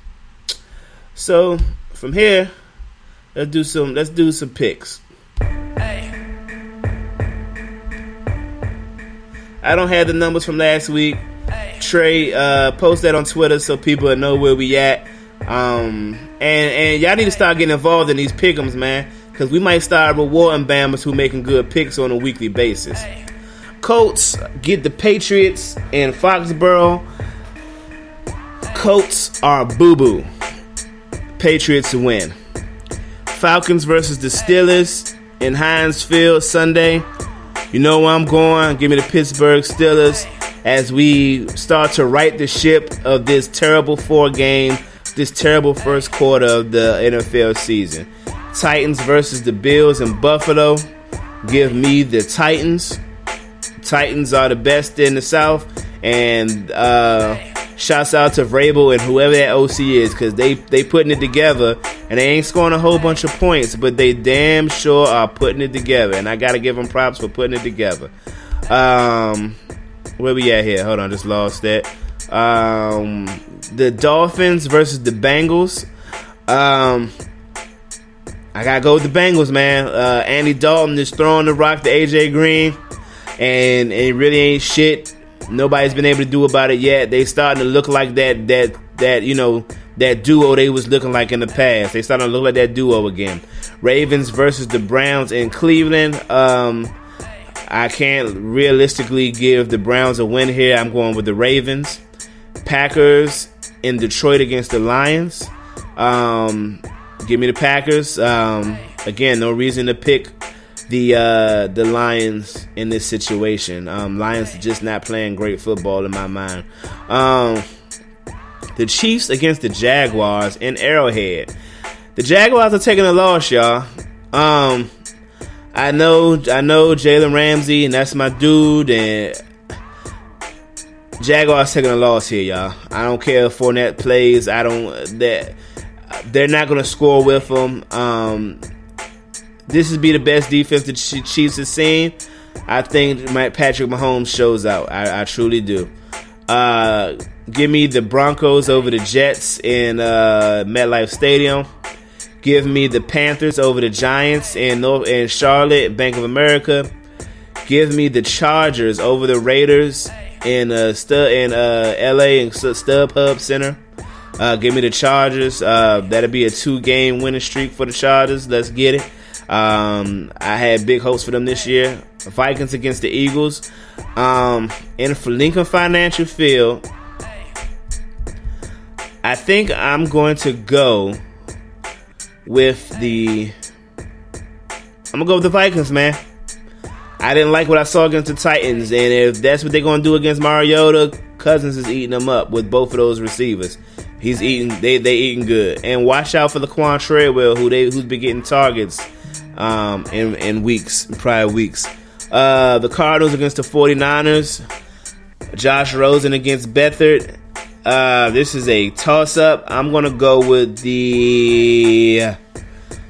So from here, let's do some let's do some picks. I don't have the numbers from last week. Trey, uh, post that on Twitter so people know where we at. Um, and and y'all need to start getting involved in these pickums, man, because we might start rewarding Bammers who making good picks on a weekly basis. Colts get the Patriots in Foxborough. Colts are boo boo. Patriots win. Falcons versus the Steelers in Heinz Field Sunday. You know where I'm going. Give me the Pittsburgh Steelers as we start to right the ship of this terrible four game, this terrible first quarter of the NFL season. Titans versus the Bills in Buffalo. Give me the Titans. Titans are the best in the South, and uh, shouts out to Vrabel and whoever that OC is because they they putting it together and they ain't scoring a whole bunch of points, but they damn sure are putting it together, and I gotta give them props for putting it together. Um, where we at here? Hold on, just lost that. Um, the Dolphins versus the Bengals. Um, I gotta go with the Bengals, man. Uh, Andy Dalton is throwing the rock to AJ Green and it really ain't shit. Nobody's been able to do about it yet. They starting to look like that that that you know that duo they was looking like in the past. They starting to look like that duo again. Ravens versus the Browns in Cleveland. Um, I can't realistically give the Browns a win here. I'm going with the Ravens. Packers in Detroit against the Lions. Um, give me the Packers. Um, again, no reason to pick the uh, the Lions in this situation. Um, Lions just not playing great football in my mind. Um, the Chiefs against the Jaguars in Arrowhead. The Jaguars are taking a loss, y'all. Um, I know, I know Jalen Ramsey, and that's my dude. And Jaguars taking a loss here, y'all. I don't care if Fournette plays. I don't. That they're not going to score with them. Um, this would be the best defense the Chiefs have seen. I think Mike Patrick Mahomes shows out. I, I truly do. Uh, give me the Broncos over the Jets in uh, MetLife Stadium. Give me the Panthers over the Giants in North in Charlotte, Bank of America. Give me the Chargers over the Raiders in uh, Stu- in uh, LA and StubHub Center. Uh, give me the Chargers. Uh, that'll be a two game winning streak for the Chargers. Let's get it. Um, I had big hopes for them this year. Vikings against the Eagles. Um, in Lincoln Financial Field, I think I'm going to go with the. I'm gonna go with the Vikings, man. I didn't like what I saw against the Titans, and if that's what they're gonna do against Mariota, Cousins is eating them up with both of those receivers. He's eating, they they eating good, and watch out for Laquon Treadwell, who they who's been getting targets um, in, in weeks, prior weeks. Uh, the Cardinals against the 49ers. Josh Rosen against Beathard. Uh, this is a toss up. I'm going to go with the.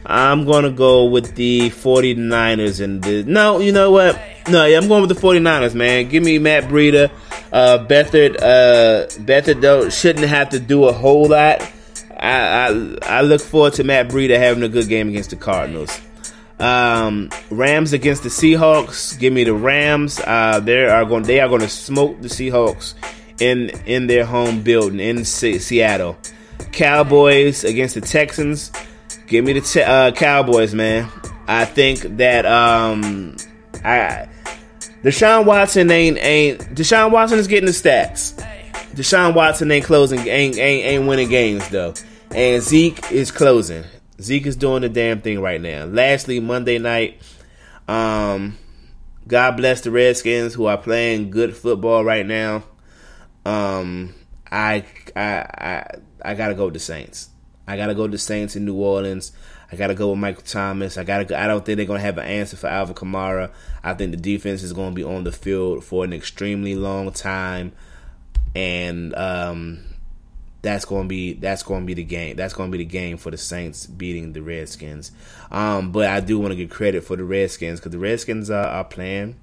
I'm going to go with the 49ers. And the, no, you know what? No, yeah, I'm going with the 49ers, man. Give me Matt Breida. Uh, Beathard, uh, Beathard don't, shouldn't have to do a whole lot. I, I, I look forward to Matt Breida having a good game against the Cardinals. Um, Rams against the Seahawks. Give me the Rams. Uh, they are going. They are going to smoke the Seahawks in in their home building in C- Seattle. Cowboys against the Texans. Give me the te- uh, Cowboys, man. I think that um, I Deshaun Watson ain't ain't Deshaun Watson is getting the stats. Deshaun Watson ain't closing ain't ain't, ain't winning games though, and Zeke is closing. Zeke is doing the damn thing right now. Lastly, Monday night, um, God bless the Redskins who are playing good football right now. Um, I I I I gotta go with the Saints. I gotta go with the Saints in New Orleans. I gotta go with Michael Thomas. I gotta. Go, I don't think they're gonna have an answer for Alvin Kamara. I think the defense is gonna be on the field for an extremely long time, and um, that's going to be that's going to be the game. That's going to be the game for the Saints beating the Redskins. Um, but I do want to give credit for the Redskins because the Redskins are, are, playing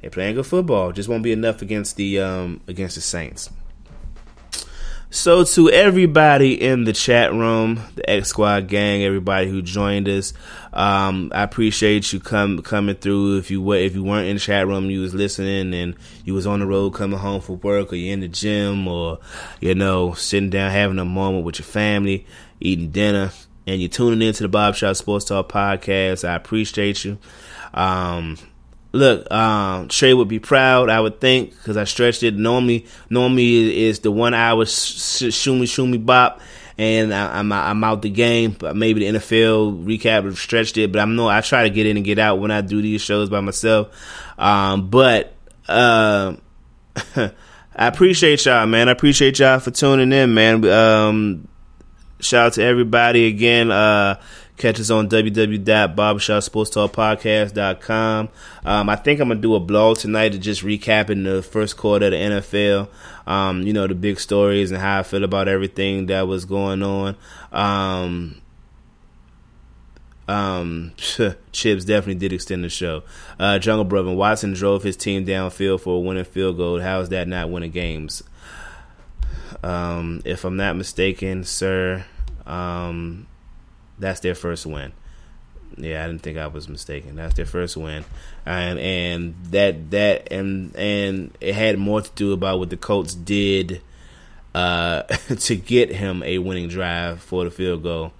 they're playing good football. Just won't be enough against the um, against the Saints. So to everybody in the chat room, the X Squad gang, everybody who joined us, um, I appreciate you come coming through. If you were, if you weren't in the chat room, you was listening, and you was on the road coming home from work, or you in the gym, or you know sitting down having a moment with your family, eating dinner, and you're tuning into the Barbershop Sports Talk podcast. I appreciate you. Um, look, um, Trey would be proud, I would think, because I stretched it. Normally, normally is the one hour sh- shoomy shoomy bop, and I, am I'm, I'm out the game. But maybe the NFL recap stretched it, but I'm no. I try to get in and get out when I do these shows by myself. Um, but uh, *laughs* I appreciate y'all, man. I appreciate y'all for tuning in, man. Um, shout out to everybody again. Uh, Catch us on www.barbershopsportstalkpodcast.com. Um, I think I'm gonna do a blog tonight to just recapping the first quarter of the NFL. Um, you know the big stories and how I feel about everything that was going on. Um, um, *laughs* Chips definitely did extend the show. Uh, Jungle Brother Watson drove his team downfield for a winning field goal. How is that not winning games? Um, if I'm not mistaken, sir, um, that's their first win. Yeah, I didn't think I was mistaken. That's their first win, and and that that and and it had more to do about what the Colts did uh, *laughs* to get him a winning drive for the field goal.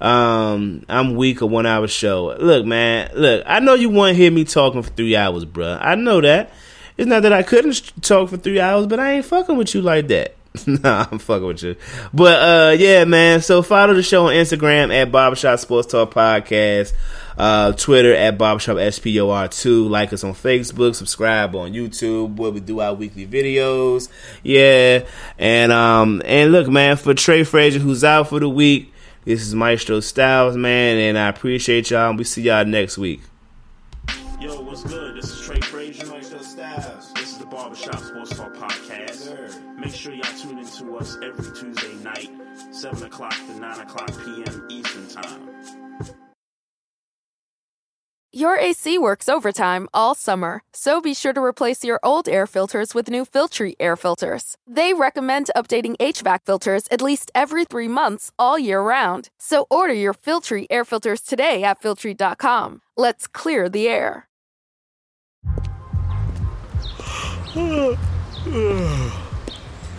Um, I'm weak a one hour show. Look, man, look, I know you want to hear me talking for three hours, bruh. I know that. It's not that I couldn't talk for three hours, but I ain't fucking with you like that. *laughs* nah, I'm fucking with you. But uh yeah, man. So follow the show on Instagram at Barbershop Sports Talk Podcast. Uh, Twitter at Barbershop SPOR2. Like us on Facebook. Subscribe on YouTube where we do our weekly videos. Yeah. And um and look, man, for Trey Frazier who's out for the week, this is Maestro Styles, man, and I appreciate y'all. And we see y'all next week. Yo, what's good? This is Trey Frazier. Maestro Styles. This is the Barbershop Sports Talk Podcast. Make sure y'all tune us every Tuesday night, 7 o'clock to 9 o'clock p.m. Eastern Time. Your AC works overtime all summer, so be sure to replace your old air filters with new Filtry air filters. They recommend updating HVAC filters at least every three months all year round. So order your Filtry air filters today at Filtry.com. Let's clear the air.